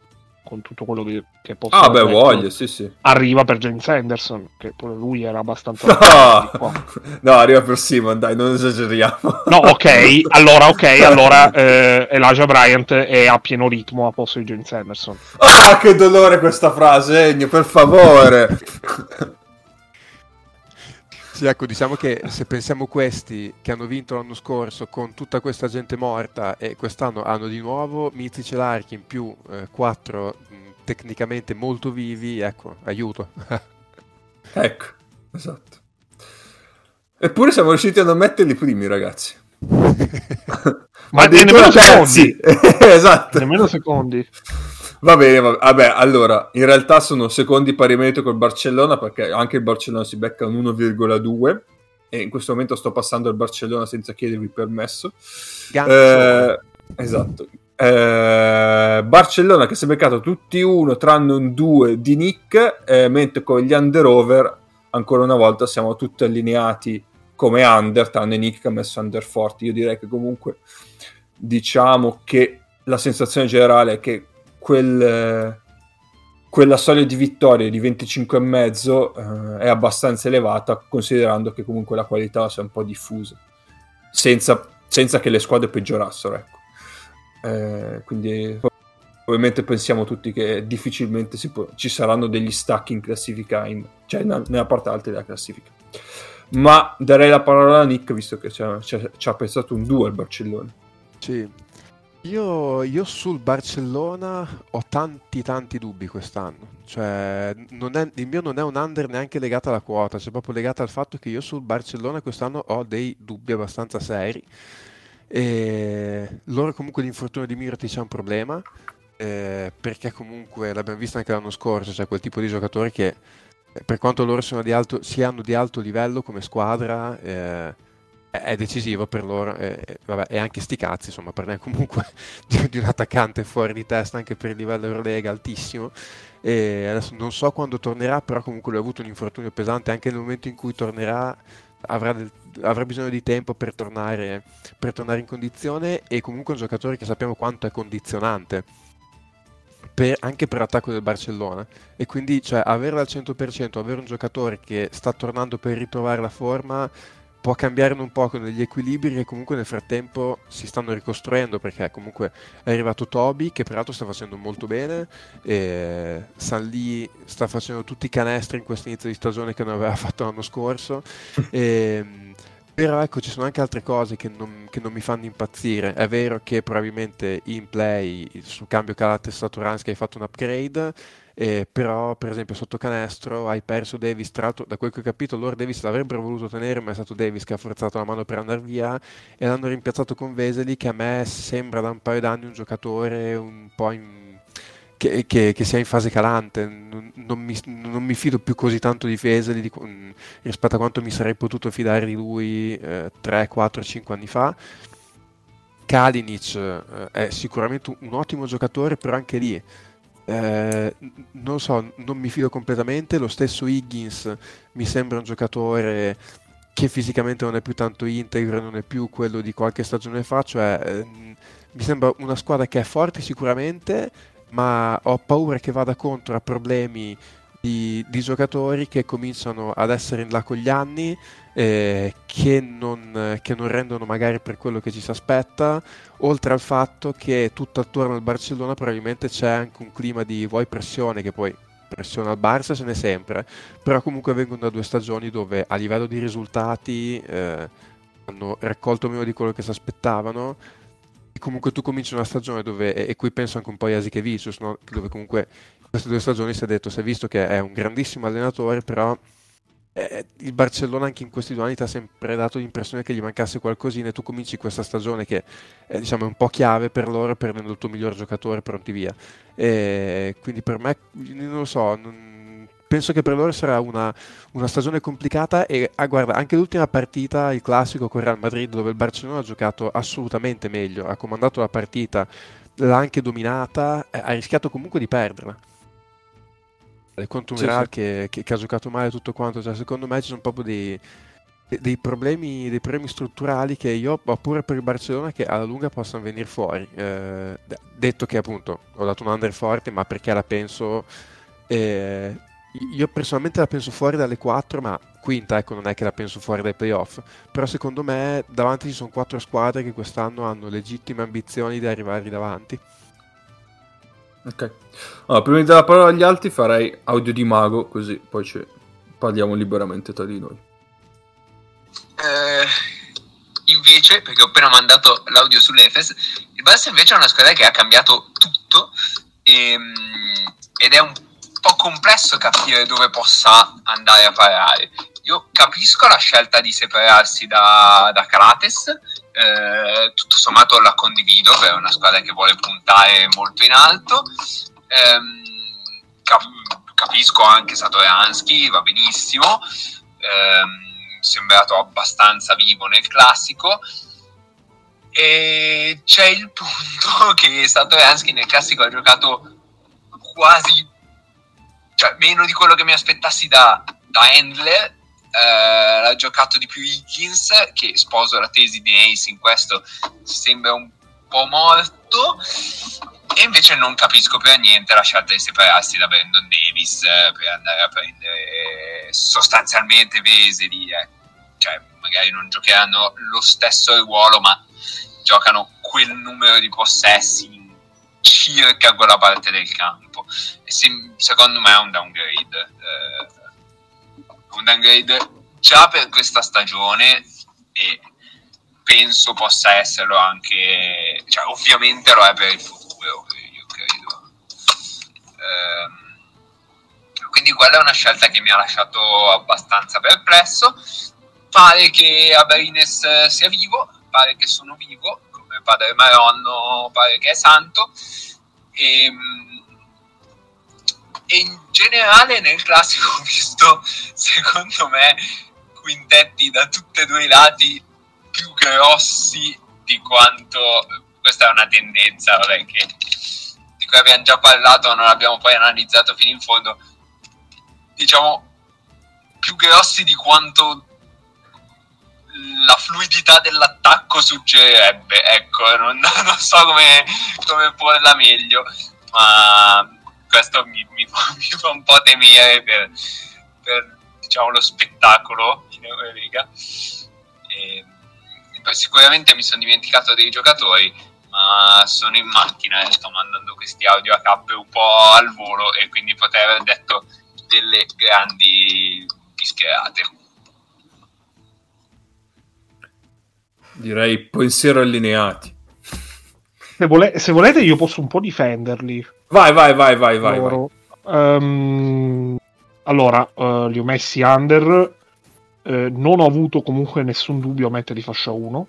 C: con tutto quello che, che posso
B: ah beh voglio sì sì.
C: arriva per James Anderson, che pure lui era abbastanza...
B: no, no arriva per Simon dai non esageriamo.
C: No, ok, allora ok, allora eh, Elijah Bryant è a pieno ritmo a posto di James Anderson.
B: ah che dolore questa frase Ennio per favore
E: Sì, ecco, diciamo che se pensiamo questi che hanno vinto l'anno scorso con tutta questa gente morta e quest'anno hanno di nuovo Mizic e Larkin più eh, quattro mh, tecnicamente molto vivi, ecco, aiuto.
B: ecco esatto. Eppure siamo riusciti a non metterli primi ragazzi.
C: Ma
B: addirittura
C: nemmeno
B: terzi. esatto.
C: Nemmeno secondi.
B: Va bene, va- vabbè, allora, in realtà sono secondi pari merito col Barcellona perché anche il Barcellona si becca un 1,2 e in questo momento sto passando al Barcellona senza chiedervi permesso. Eh, esatto. Eh, Barcellona che si è beccato tutti uno tranne un 2 di Nick, eh, mentre con gli under-over ancora una volta siamo tutti allineati come under, tranne Nick che ha messo under forti. Io direi che comunque diciamo che la sensazione generale è che quel, quella soglia di vittorie di 25,5 eh, è abbastanza elevata considerando che comunque la qualità sia un po' diffusa senza, senza che le squadre peggiorassero ecco. eh, quindi ovviamente pensiamo tutti che difficilmente può, ci saranno degli stacchi in classifica in, cioè in, nella parte alta della classifica. Ma darei la parola a Nick visto che ci ha, pensato un duo al Barcellona.
E: Sì io, io, sul Barcellona ho tanti tanti dubbi quest'anno, cioè è, il mio non è un under neanche legato alla quota, cioè proprio legato al fatto che io sul Barcellona quest'anno ho dei dubbi abbastanza seri. E loro comunque l'infortunio di Mirotic è un problema, eh, perché comunque l'abbiamo visto anche l'anno scorso, cioè quel tipo di giocatori che per quanto loro siano di alto, siano di alto livello come squadra, eh, è decisivo per loro e, vabbè, e anche sti cazzi insomma parliamo comunque di, di, un attaccante fuori di testa anche per il livello Eurolega altissimo. E adesso non so quando tornerà però comunque lui ha avuto un infortunio pesante anche nel momento in cui tornerà avrà, del, avrà bisogno di tempo per tornare, per tornare in condizione e comunque un giocatore che sappiamo quanto è condizionante per, anche per l'attacco del Barcellona. E quindi cioè, avere al 100% avere un giocatore che sta tornando per ritrovare la forma può cambiare un po' con degli equilibri che comunque nel frattempo si stanno ricostruendo perché comunque è arrivato Toby che peraltro sta facendo molto bene e San Lee sta facendo tutti i canestri in questo inizio di stagione che non aveva fatto l'anno scorso. E, però ecco ci sono anche altre cose che non, che non, mi fanno impazzire. È vero che probabilmente in play sul cambio carattere Saturansky hai fatto un upgrade eh, però per esempio sotto canestro hai perso Davis, tra l'altro da quel che ho capito loro Davis l'avrebbero voluto tenere ma è stato Davis che ha forzato la mano per andare via e l'hanno rimpiazzato con Veseli che a me sembra da un paio d'anni un giocatore un po' in che, che, che, sia in fase calante, non, non, mi, non, mi, fido più così tanto di Veseli di, rispetto a quanto mi sarei potuto fidare di lui eh, 3, 4, 5 anni fa. Kalinic eh, è sicuramente un, un, ottimo giocatore, però anche lì eh, non so, non mi fido completamente. Lo stesso Higgins mi sembra un giocatore che fisicamente non è più tanto integro, non è più quello di qualche stagione fa. Cioè, eh, mi sembra una squadra che è forte sicuramente, ma ho paura che vada contro a problemi di, di giocatori che cominciano ad essere in là con gli anni eh, che, non, che, non, rendono magari per quello che ci si aspetta, oltre al fatto che tutto attorno al Barcellona probabilmente c'è anche un clima di vuoi pressione che poi pressione al Barça ce n'è sempre, però comunque vengono da due stagioni dove a livello di risultati eh, hanno raccolto meno di quello che si aspettavano comunque tu cominci una stagione dove, e qui penso anche un po' a Jasikevicius, no? dove comunque queste due stagioni si è detto, si è visto che è un grandissimo allenatore, però eh, il Barcellona anche in questi due anni ti ha sempre dato l'impressione che gli mancasse qualcosina e tu cominci questa stagione che è, diciamo, un po' chiave per loro prendendo il tuo miglior giocatore pronti via. E quindi per me non lo so non, penso che per loro sarà una, una stagione complicata e ah, guarda anche l'ultima partita il classico con Real Madrid dove il Barcellona ha giocato assolutamente meglio ha comandato la partita l'ha anche dominata eh, ha rischiato comunque di perderla contro un sì, Real. Che, che, che, ha giocato male tutto quanto. Cioè, secondo me ci sono proprio dei, dei, problemi, dei problemi strutturali che io ho pure per il Barcellona che alla lunga possano venire fuori. Eh, detto che appunto ho dato un under forte, ma perché la penso. Eh, io personalmente la penso fuori dalle 4, ma quinta, ecco, non è che la penso fuori dai playoff. Però secondo me davanti ci sono quattro squadre che quest'anno hanno legittime ambizioni di arrivare davanti.
B: Ok. Allora, prima di dare la parola agli altri farei audio di mago, così poi ci parliamo liberamente tra di noi.
A: Eh, invece, perché ho appena mandato l'audio sull'Efes, il Barça invece è una squadra che ha cambiato tutto ehm, ed è un po' complesso capire dove possa andare a parare. Io capisco la scelta di separarsi da, da Krates, eh, tutto sommato la condivido per una squadra che vuole puntare molto in alto. Eh, cap- capisco anche Satoransky, va benissimo, eh, sembrato abbastanza vivo nel classico. E c'è il punto che Satoransky nel classico ha giocato quasi cioè, meno di quello che mi aspettassi da, da Handler eh, l'ha giocato di più Higgins, che sposo la tesi di Ace in questo, sembra un po' morto. E invece non capisco per niente la scelta di separarsi da Brandon Davis eh, per andare a prendere sostanzialmente Veseli. Eh. Cioè, magari non giocheranno lo stesso ruolo, ma giocano quel numero di possessi in circa quella parte del campo. E se, secondo me è un downgrade. Eh, un downgrade già per questa stagione e penso possa esserlo anche, cioè ovviamente lo è per il futuro, io credo. Ehm, quindi quella è una scelta che mi ha lasciato abbastanza perplesso. Pare che Abrines sia vivo, pare che sono vivo, come padre Maronno pare che è santo. E, ehm, e in generale nel classico ho visto, secondo me, quintetti da tutti e due i lati più grossi di quanto questa è una tendenza vabbè, che, di cui abbiamo già parlato, non abbiamo poi analizzato fino in fondo. Diciamo più grossi di quanto la fluidità dell'attacco suggerirebbe. Ecco, non, non so come, come porla meglio, ma questo mi, mi, mi, fa un po' temere per, per diciamo, lo spettacolo in Euroliga. E, poi sicuramente mi sono dimenticato dei giocatori, ma sono in macchina e sto mandando questi audio a cappe un po' al volo e quindi potrei aver detto delle grandi bischerate.
B: Direi pensiero allineati.
C: Se, vole- se, volete io posso un po' difenderli.
B: Vai, vai, vai, vai, vai. vai.
C: Um, allora, uh, li ho messi under. Uh, non ho avuto comunque nessun dubbio a metterli fascia 1.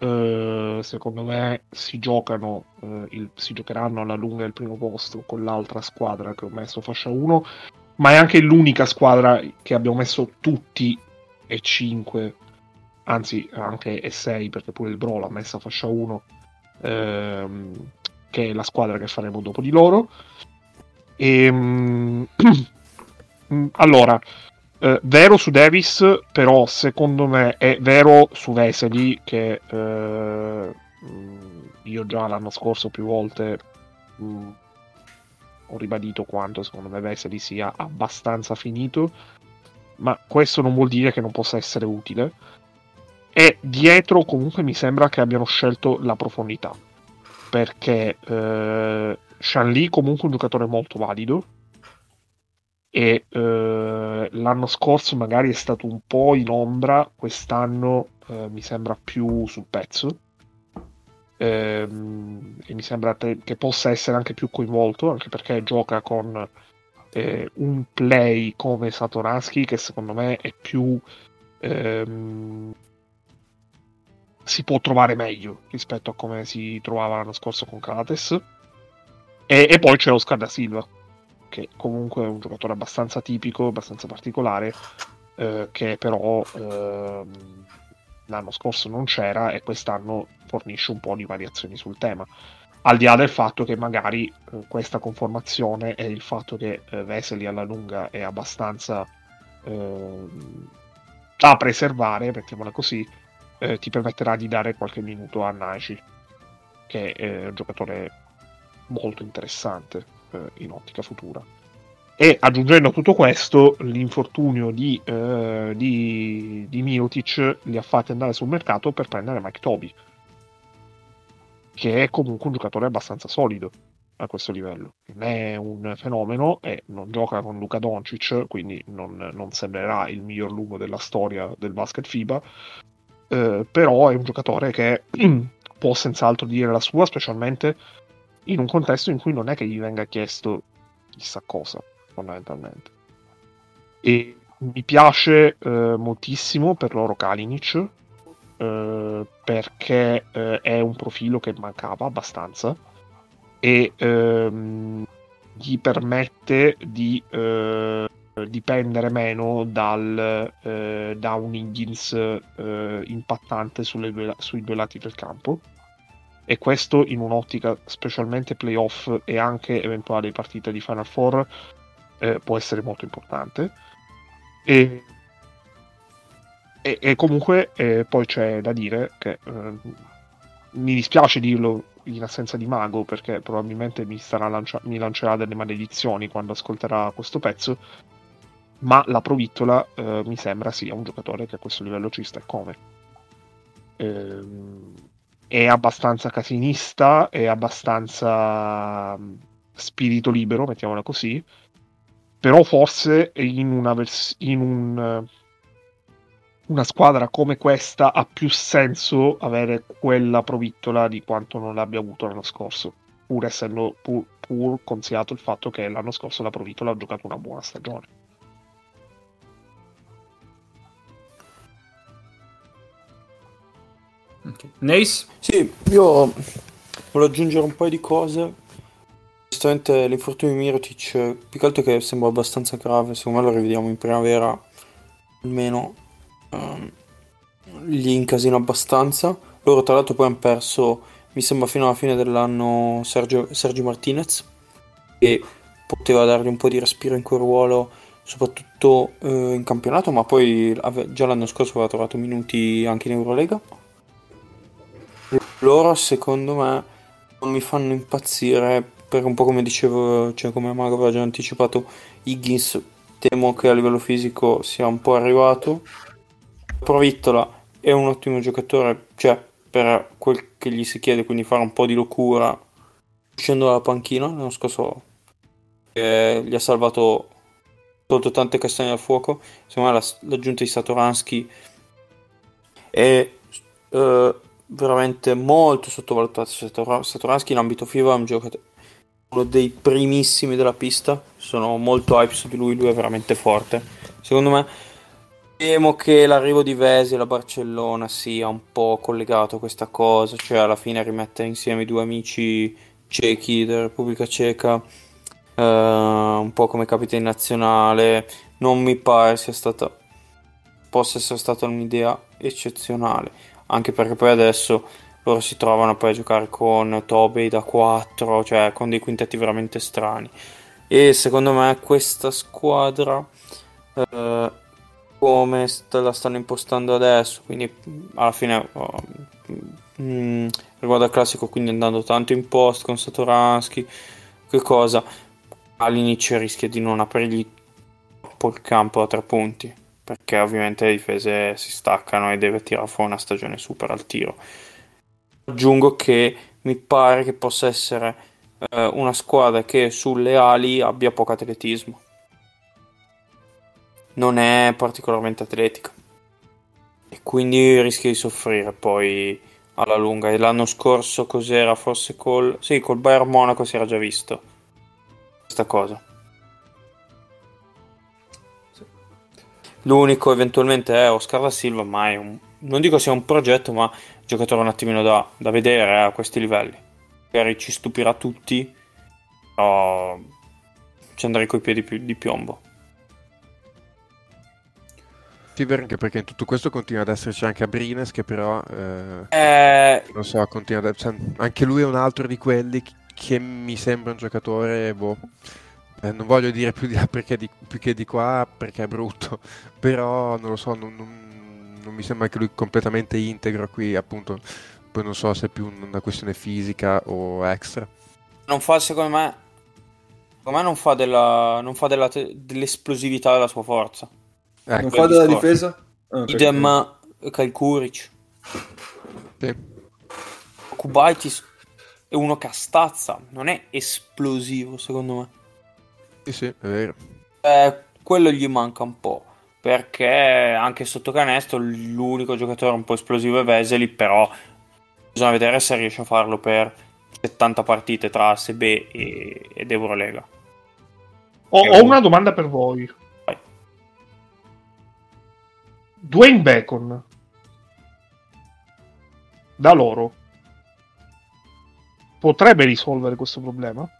C: Uh, eh, secondo me si giocano, il, si giocheranno alla lunga il primo posto con l'altra squadra che ho messo fascia 1. Ma è anche l'unica squadra che abbiamo messo tutti e 5, anzi anche e 6 perché pure il Bro l'ha messa fascia 1, ehm, che è la squadra che faremo dopo di loro. E, ehm, allora, eh, vero su Davis, però secondo me è vero su Vesely che eh, io già l'anno scorso più volte mh, mm, ho ribadito quanto secondo me Vesely sia abbastanza finito, ma questo non vuol dire che non possa essere utile. E dietro comunque mi sembra che abbiano scelto la profondità, perché eh, Shan Lee comunque un giocatore molto valido, e eh, l'anno scorso magari è stato un po' in ombra, quest'anno eh, mi sembra più sul pezzo ehm, e mi sembra che possa essere anche più coinvolto, anche perché gioca con eh, un play come Satoransky che secondo me è più... Ehm, si può trovare meglio rispetto a come si trovava l'anno scorso con Krates. E, e poi c'è Oscar da Silva, che comunque è un giocatore abbastanza tipico, abbastanza particolare, eh, che però eh, l'anno scorso non c'era e quest'anno fornisce un po' di variazioni sul tema. Al di là del fatto che magari eh, questa conformazione e il fatto che eh, Vesely alla lunga è abbastanza ehm, da preservare, mettiamola così, eh, ti permetterà di dare qualche minuto a Nagy, che è un giocatore molto interessante eh, in ottica futura. E aggiungendo a tutto questo, l'infortunio di, eh, di, di Mirotic li ha fatti andare sul mercato per prendere Mike Toby, che è comunque un giocatore abbastanza solido a questo livello. Non è un fenomeno e non gioca con Luca Doncic, quindi non, non sembrerà il miglior lungo della storia del basket FIBA, eh, però è un giocatore che può senz'altro dire la sua, specialmente in un contesto in cui non è che gli venga chiesto chissà cosa, fondamentalmente. E mi piace eh, moltissimo per loro Kalinic, eh, perché eh, è un profilo che mancava abbastanza e ehm, gli permette di eh, dipendere meno dal, eh, da un Higgins eh, impattante due, sui due lati del campo e questo in un'ottica specialmente playoff e anche eventuali partite di Final Four eh, può essere molto importante. E, e, e comunque eh, poi c'è da dire che eh, mi dispiace dirlo in assenza di Mago, perché probabilmente mi, lancia- mi lancerà delle maledizioni quando ascolterà questo pezzo, ma la Provittola eh, mi sembra sia un giocatore che a questo livello ci sta come. Ehm, è abbastanza casinista, è abbastanza mm, spirito libero, mettiamola così, però forse in una, vers- in un, una squadra come questa ha più senso avere quella provittola di quanto non l'abbia avuto l'anno scorso, pur essendo pur, pur consigliato il fatto che l'anno scorso la provittola ha giocato una buona stagione.
B: Okay. Nace?
D: Sì, io voglio aggiungere un paio di cose. Onestamente l'infortunio di Mirotic, più che altro che sembra abbastanza grave, secondo me lo rivediamo in primavera, almeno um, gli incasina abbastanza. Loro tra l'altro poi hanno perso, mi sembra fino alla fine dell'anno, Sergio, Sergio Martinez, che poteva dargli un po' di respiro in quel ruolo, soprattutto eh, in campionato, ma poi ave- già l'anno scorso aveva trovato minuti anche in Eurolega loro secondo me non mi fanno impazzire perché un po' come dicevo, cioè come Mago aveva già anticipato, Higgins temo che a livello fisico sia un po' arrivato. Provittola è un ottimo giocatore, cioè per quel che gli si chiede, quindi fare un po' di locura uscendo dalla panchina. L'anno scorso eh, gli ha salvato sotto tante castagne al fuoco. Secondo me l'aggiunta di Satoransky è eh, veramente molto sottovalutato Satoransky in ambito FIVA è un giocatore uno dei primissimi della pista. Sono molto hype su di lui lui è veramente forte. Secondo me temo che l'arrivo di Vesi alla Barcellona sia un po' collegato a questa cosa cioè alla fine rimettere insieme i due amici cechi della Repubblica Ceca eh, un po' come capitano nazionale. Non mi pare sia stata possa essere stata un'idea eccezionale anche perché poi adesso loro si trovano poi a giocare con Tobey da 4, cioè con dei quintetti veramente strani. E secondo me questa squadra, eh, come la stanno impostando adesso, quindi alla fine oh, mm, riguardo al classico, quindi andando tanto in post con Satoransky, che cosa all'inizio rischia di non aprirgli troppo il campo a tre punti perché ovviamente le difese si staccano e deve tirare fuori una stagione super al tiro. Aggiungo che mi pare che possa essere eh, una squadra che sulle ali abbia poco atletismo. Non è particolarmente atletica e quindi rischia di soffrire poi alla lunga. E l'anno scorso cos'era? Forse col, sì, col Bayern Monaco si era già visto questa cosa. L'unico eventualmente è Oscar da Silva, ma è un, non dico sia un progetto, ma un giocatore un attimino da, da vedere eh, a questi livelli. Magari ci stupirà tutti, però ci andrei coi piedi pi- di piombo.
E: Sì, anche perché in tutto questo continua ad esserci anche Abrines che però eh,
D: eh...
E: non so, continua ad... cioè, anche lui è un altro di quelli che mi sembra un giocatore boh, eh, non voglio dire più, di là perché di, più che di qua perché è brutto, però non lo so, non, non, non mi sembra che lui completamente integro qui, appunto, poi non so se è più una questione fisica o extra.
D: Non fa, secondo me, secondo me non fa, della, non fa della, dell'esplosività della sua forza.
B: Ecco. Non fa della discorso. difesa?
D: Oh, Idem Kai Kuric.
E: Sì.
D: Kubaitis è uno castazza, non è esplosivo secondo me.
E: Sì, sì, è vero.
D: Eh, quello gli manca un po', perché anche sotto canestro l'unico giocatore un po' esplosivo è Veseli, però bisogna vedere se riesce a farlo per 70 partite tra ASB e, ed Eurolega.
C: Ho, ho una domanda per voi. Vai. Dwayne Bacon da loro potrebbe risolvere questo problema?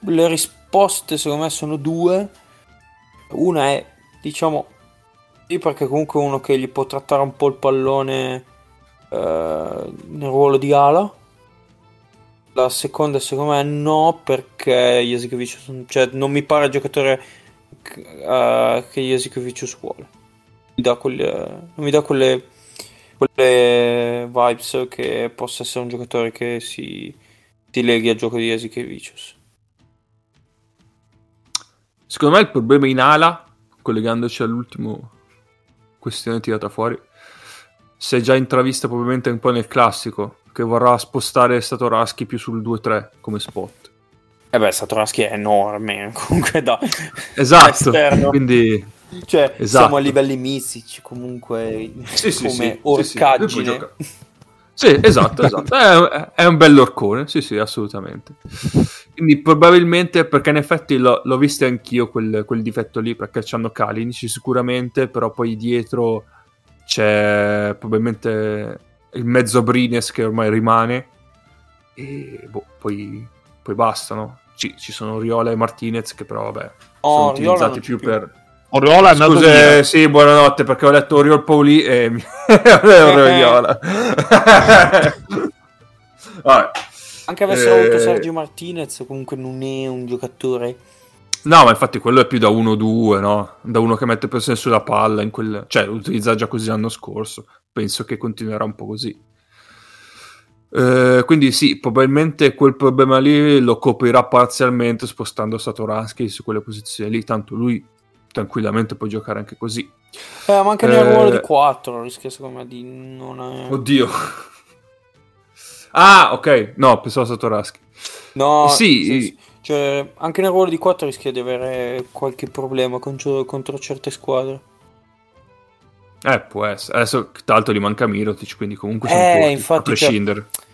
D: Le risposte secondo me sono due. Una è, diciamo, sì perché comunque uno che gli può trattare un po' il pallone eh, nel ruolo di ala. La seconda secondo me no perché Jasikovic, cioè non mi pare il giocatore uh, che Jasikovic vuole. Mi dà quelle, non mi dà quelle quelle vibes che possa essere un giocatore che si, si leghi al gioco di Vicious.
B: Secondo me il problema in ala, collegandoci all'ultimo questione tirata fuori, si è già intravista probabilmente un po' nel classico, che vorrà spostare Satoraschi più sul 2-3 come spot.
D: E eh beh, Satoraschi è enorme, comunque da
B: Esatto, quindi...
D: Cioè, esatto. siamo a livelli mistici comunque, sì, come sì, orcaggine.
B: Sì, sì, esatto, esatto. È, è, un bell'orcone, sì, sì, assolutamente. Quindi probabilmente, perché in effetti l'ho, l'ho visto anch'io quel, quel, difetto lì, perché c'hanno Kalinic sicuramente, però poi dietro c'è probabilmente il mezzo Brines che ormai rimane e boh, poi, poi basta, no? Ci, ci, sono Riola e Martinez che però vabbè, oh, sono utilizzati più, più per
C: Oriola è andato
B: Scuse, via. sì, buonanotte perché ho letto Oriol Pauli e mi... Oriola.
D: Anche avessero eh... avuto Sergio Martinez, comunque non è un giocatore.
B: No, ma infatti quello è più da 1-2, no? Da uno che mette pressione sulla palla, in quel... cioè lo utilizza già così l'anno scorso. Penso che continuerà un po' così. Eh, quindi sì, probabilmente quel problema lì lo coprirà parzialmente spostando Satoransky su quelle posizioni lì, tanto lui tranquillamente puoi giocare anche così.
D: Eh, ma anche nel eh... ruolo di 4 rischia secondo me di non... È...
B: Oddio. ah, ok. No, pensavo a Satoraski.
D: No, sì. sì, sì. Cioè, anche nel ruolo di 4 rischia di avere qualche problema contro, contro certe squadre.
B: Eh, può essere. Adesso, tra l'altro, gli manca Mirotic, quindi comunque sono eh, corti, infatti, a cioè, prescindere. Cioè,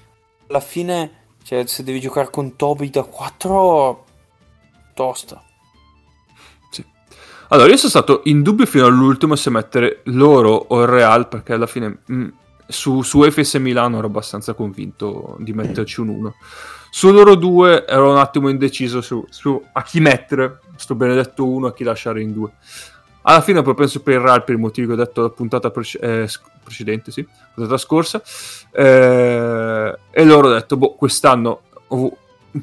D: alla fine, cioè, se devi giocare con Toby da 4, tosta.
B: Allora, io sono stato in dubbio fino all'ultimo se mettere loro o il Real, perché alla fine mh, mm, su, su FS Milano ero abbastanza convinto di metterci un 1. Su loro due ero un attimo indeciso su, su a chi mettere, sto benedetto 1 a chi lasciare in 2. Alla fine ho propenso per il Real per i motivi che ho detto la puntata prece- eh, precedente, sì, puntata scorsa. Eh, e loro ho detto, boh, quest'anno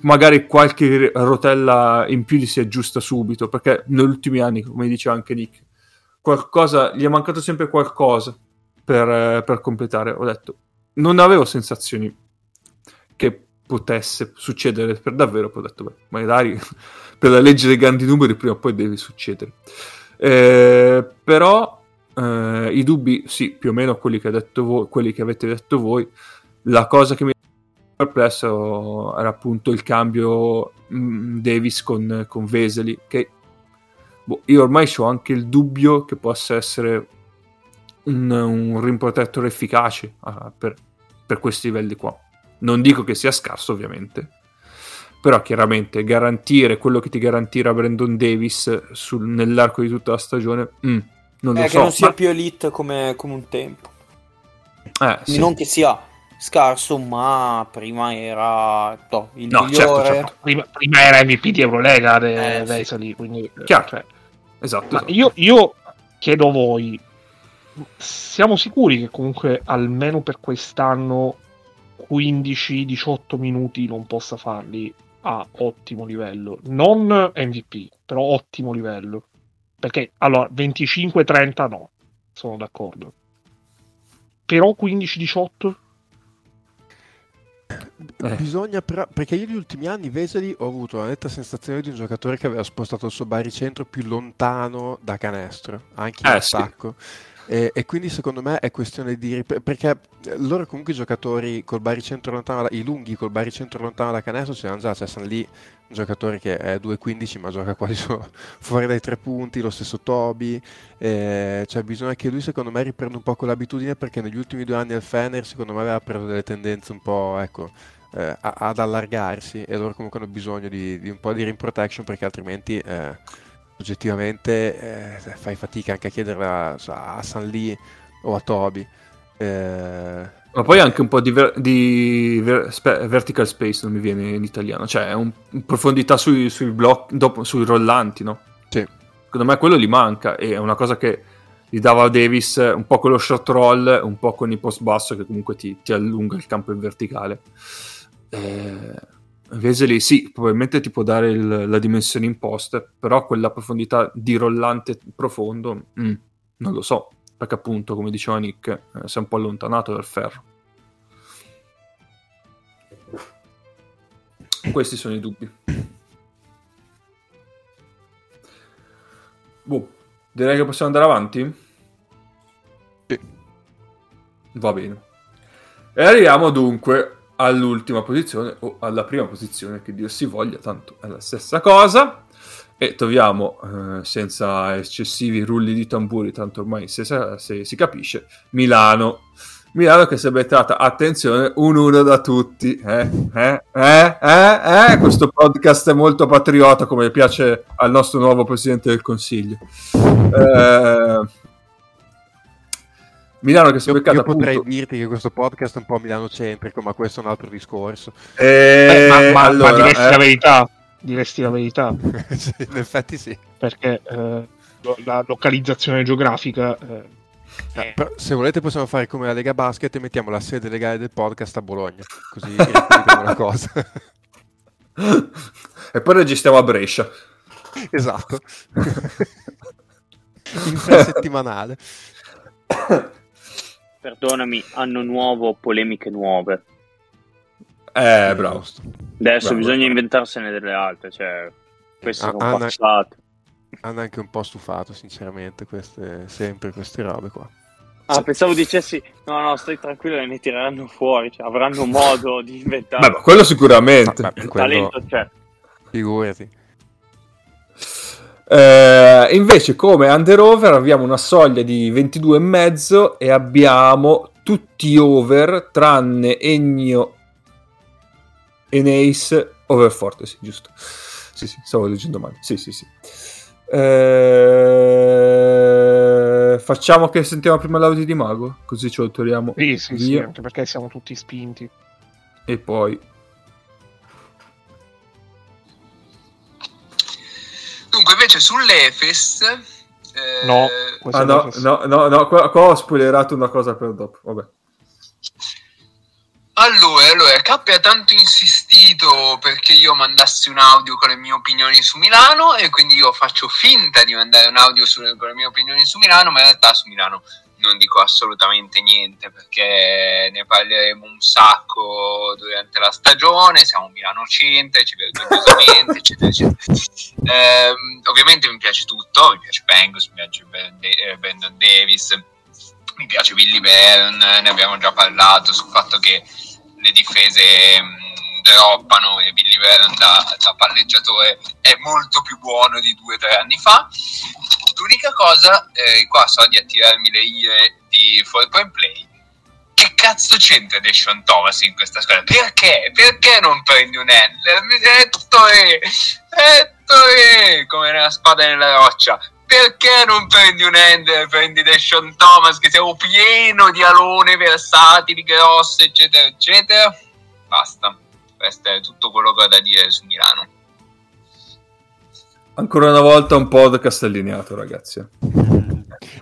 B: magari qualche rotella in più gli si aggiusta subito, perché negli ultimi anni, come diceva anche Nick, qualcosa, gli è mancato sempre qualcosa per, per completare. Ho detto, non avevo sensazioni che potesse succedere per davvero, poi ho detto, beh, magari per la legge dei grandi numeri prima o poi deve succedere. Eh, però eh, i dubbi, sì, più o meno quelli che, voi, quelli che avete detto voi, la cosa che mi perplesso era appunto il cambio mh, mm, Davis con, con Vesely che boh, io ormai ho anche il dubbio che possa essere un, un rim protector efficace uh, per, per questi livelli qua non dico che sia scarso ovviamente però chiaramente garantire quello che ti garantirà Brandon Davis sul, nell'arco di tutta la stagione mm, non lo
D: eh,
B: so
D: che non sia ma... più elite come, come un tempo
B: eh, sì.
D: non che sia scarso, ma prima era no, il
C: no, certo, migliore. Certo, certo. Prima, prima, era MVP di Eurolega de, eh, Vesely, sì. quindi
B: Chiaro. Cioè, esatto, esatto.
C: Io, io chiedo a voi, siamo sicuri che comunque almeno per quest'anno 15-18 minuti non possa farli a ottimo livello? Non MVP, però ottimo livello. Perché allora 25-30 no, sono d'accordo. Però 15-18?
E: Eh. Bisogna però, perché io negli ultimi anni Veseli ho avuto la netta sensazione di un giocatore che aveva spostato il suo baricentro più lontano da canestro, anche in eh, attacco. Sì. E, e, quindi secondo me è questione di... perché loro comunque i giocatori col baricentro lontano, i lunghi col baricentro lontano da canestro si hanno già, cioè sono lì un giocatore che è 2.15 ma gioca quasi so, fuori dai tre punti, lo stesso Toby, eh, cioè bisogna che lui secondo me riprenda un po' quell'abitudine perché negli ultimi due anni al Fener secondo me aveva preso delle tendenze un po' ecco, eh, ad allargarsi e loro comunque hanno bisogno di, di, un po' di rim protection perché altrimenti... Eh, oggettivamente eh, fai fatica anche a chiederla a, a San Lee o a Toby. Eh...
B: Ma poi anche un po' di, ver- di ver- spe- vertical space, non mi viene in italiano, cioè un- profondità sui, sui, block, dopo, sui rollanti, no?
E: Sì.
B: Secondo me quello gli manca e è una cosa che gli dava a Davis un po' con lo short roll, un po' con il post basso che comunque ti, ti allunga il campo in verticale. Eh, Vesely sì, probabilmente ti può dare il, la dimensione imposta, però quella profondità di rollante profondo, mm, non lo so, perché appunto, come diceva Nick, eh, si è un po' allontanato dal ferro. Questi sono i dubbi. Boh, direi che possiamo andare avanti?
E: Sì.
B: Va bene. E arriviamo dunque all'ultima posizione o alla prima posizione che Dio si voglia, tanto è la stessa cosa. E troviamo, eh, senza eccessivi rulli di tamburi, tanto ormai se, se si capisce, Milano. Milano che si è beccata, attenzione, un uno da tutti. Eh, eh, eh, eh, eh, Questo podcast è molto patriota, come piace al nostro nuovo Presidente del Consiglio. Eh, Milano che si è
E: Io,
B: beccata
E: io potrei
B: appunto...
E: dirti che questo podcast è un po' milano-centrico, ma questo è un altro discorso.
B: Eh,
C: Beh, ma, ma-
B: allora,
C: ma diresti
B: eh,
C: la verità. Diresti la verità.
E: Sì, in effetti sì.
C: Perché eh, la localizzazione geografica. eh,
E: Eh, però, se volete possiamo fare come la Lega Basket e mettiamo la sede legale del podcast a Bologna, così la cosa.
B: e poi registriamo a Brescia.
E: esatto. Infrasettimanale.
F: Perdonami, anno nuovo, polemiche nuove.
B: Eh, bravo.
F: Adesso
B: Bravo.
F: bisogna inventarsene delle altre, cioè queste
E: Ah,
F: sono
E: Anna-
F: passate.
E: Hanno anche un po' stufato, sinceramente, queste, sempre queste robe qua.
F: Ah, pensavo dicessi, no, no, stai tranquillo, ne tireranno fuori, cioè, avranno modo di inventare.
B: Beh, quello sicuramente.
E: Vabbè,
F: Il
E: quello,
F: talento c'è.
E: figurati.
B: Eh, invece, come under over, abbiamo una soglia di 22,5 e abbiamo tutti over tranne Ennio e Nace over forte, sì, giusto. Sì, sì, stavo leggendo male. Sì, sì, sì. Eh, facciamo che sentiamo prima l'audio di Mago, così ce lo togliamo
C: Sì, sì, sì, perché siamo tutti spinti.
B: e poi
A: Dunque, invece sull'Efes... eh,
C: No,
B: Ah no, no, no, no, qua, qua ho spoilerato una cosa per dopo. Vabbè.
A: Allora, allora, K ha tanto insistito perché io mandassi un audio con le mie opinioni su Milano e quindi io faccio finta di mandare un audio su- con le mie opinioni su Milano, ma in realtà su Milano non dico assolutamente niente perché ne parleremo un sacco durante la stagione, siamo milanocentrici, vergognosamente, eccetera, eccetera. Ehm, ovviamente mi piace tutto, mi piace Bengals, mi piace eh, Brandon Davis, mi piace Billy Byrne, ne abbiamo già parlato sul fatto che le difese mh, droppano e Billy Byrne da, da palleggiatore è molto più buono di due o tre anni fa. L'unica cosa, eh, qua so di attirarmi le ire di 4 Point Play, che cazzo c'entra Deshaun Thomas in questa squadra? Perché? Perché non prendi un handler? Ettore! Ettore! Come nella spada nella roccia. Perché non prendi un handler? Prendi Deshaun Thomas che siamo pieno di alone versatili, grosse, eccetera, eccetera. Basta. Questo è tutto quello che ho da dire su Milano.
B: Ancora una volta un podcast allineato, ragazzi.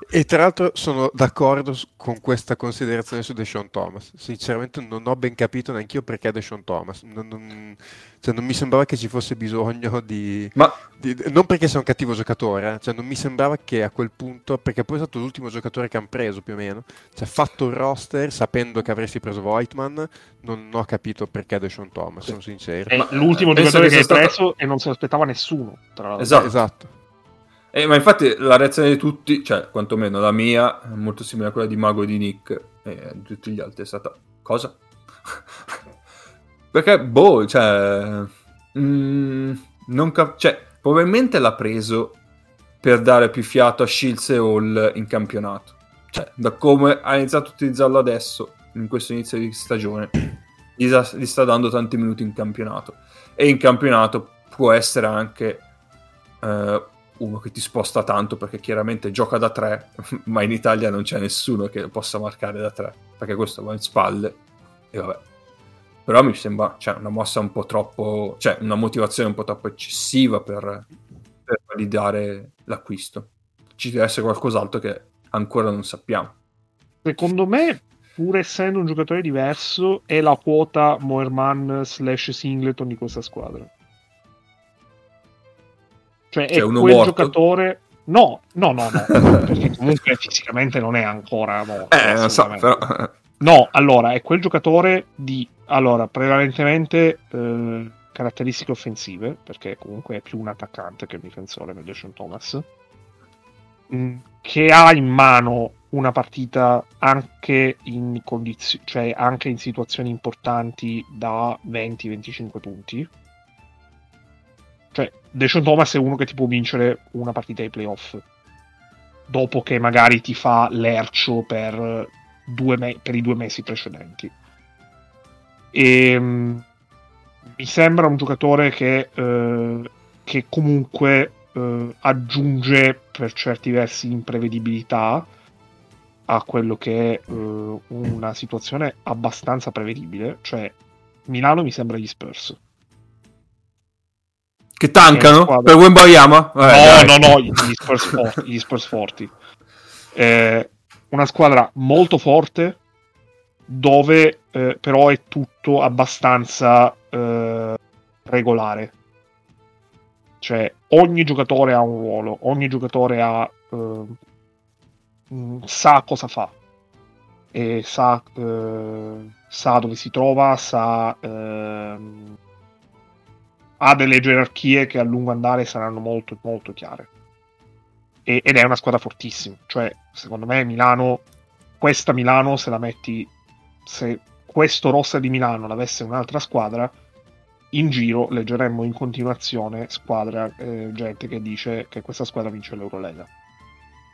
E: E tra l'altro sono d'accordo con questa considerazione su Deshaun Thomas. Sinceramente non ho ben capito neanche io perché Deshaun Thomas. Non, non- cioè, non mi sembrava che ci fosse bisogno di,
B: Ma
E: di- Non perché sia un cattivo giocatore, eh, cioè non mi sembrava che a quel punto, perché poi è stato l'ultimo giocatore che hanno preso più o meno, cioè fatto il roster sapendo che avresti preso Voigtman, non ho capito perché Deshaun Thomas, sono sincero.
C: È
B: Ma,
C: l'ultimo
B: eh, penso
C: giocatore
B: che
C: hai
B: stato-
C: preso e non se l'aspettava nessuno. Tra l'altro.
B: Esatto.
E: Esatto.
B: Eh, ma infatti la reazione di tutti, cioè quantomeno la mia, è molto simile a quella di Mago e di Nick e di tutti gli altri, è stata cosa? Perché, boh, cioè, mm, non cap- cioè, probabilmente l'ha preso per dare più fiato a Shields e Hall in campionato. Cioè, da come ha iniziato a utilizzarlo adesso, in questo inizio di stagione, gli, sta- gli sta dando tanti minuti in campionato. E in campionato può essere anche eh, uno che ti sposta tanto perché chiaramente gioca da tre, ma in Italia non c'è nessuno che possa marcare da tre, perché questo va in spalle e vabbè. Però mi sembra cioè, una mossa un po' troppo, cioè una motivazione un po' troppo eccessiva per, per validare l'acquisto. Ci deve essere qualcos'altro che ancora non sappiamo.
C: Secondo me, pur essendo un giocatore diverso, è la quota Moerman slash Singleton di questa squadra. Cioè, è
B: Cioè, uno
C: quel
B: morto?
C: giocatore No, no, no, no, perché comunque fisicamente non è ancora morto.
B: Eh, non so, però...
C: No, allora, è quel giocatore di, allora, prevalentemente eh, caratteristiche offensive, perché comunque è più un attaccante che un difensore Deshaun Thomas, mh, che ha in mano una partita anche in condizioni, cioè anche in situazioni importanti da 20-25 punti. Cioè, Deshaun Thomas è uno che ti può vincere una partita ai playoff. Dopo che magari ti fa l'ercio per, me- per i due mesi precedenti. E, mh, mi sembra un giocatore che, eh, che comunque eh, aggiunge per certi versi imprevedibilità a quello che è eh, una situazione abbastanza prevedibile. Cioè, Milano mi sembra gli Spurs.
B: Che tancano?
C: squadra.
B: Per Wembayama? Eh,
C: no, no, no, gli Spurs forti. Gli Spurs forti. Eh, una squadra molto forte, dove eh, però è tutto abbastanza eh, regolare. Cioè, ogni giocatore ha un ruolo, ogni giocatore ha, eh, mm, sa cosa fa, e sa, eh, sa dove si trova, sa, ehm, ha delle gerarchie che a lungo andare saranno molto, molto chiare. E- ed è una squadra fortissima. Cioè, secondo me, Milano, questa Milano, se la metti, se questo roster di Milano l'avesse un'altra squadra, in giro leggeremmo in continuazione squadra, eh, gente che dice che questa squadra vince l'Eurolega.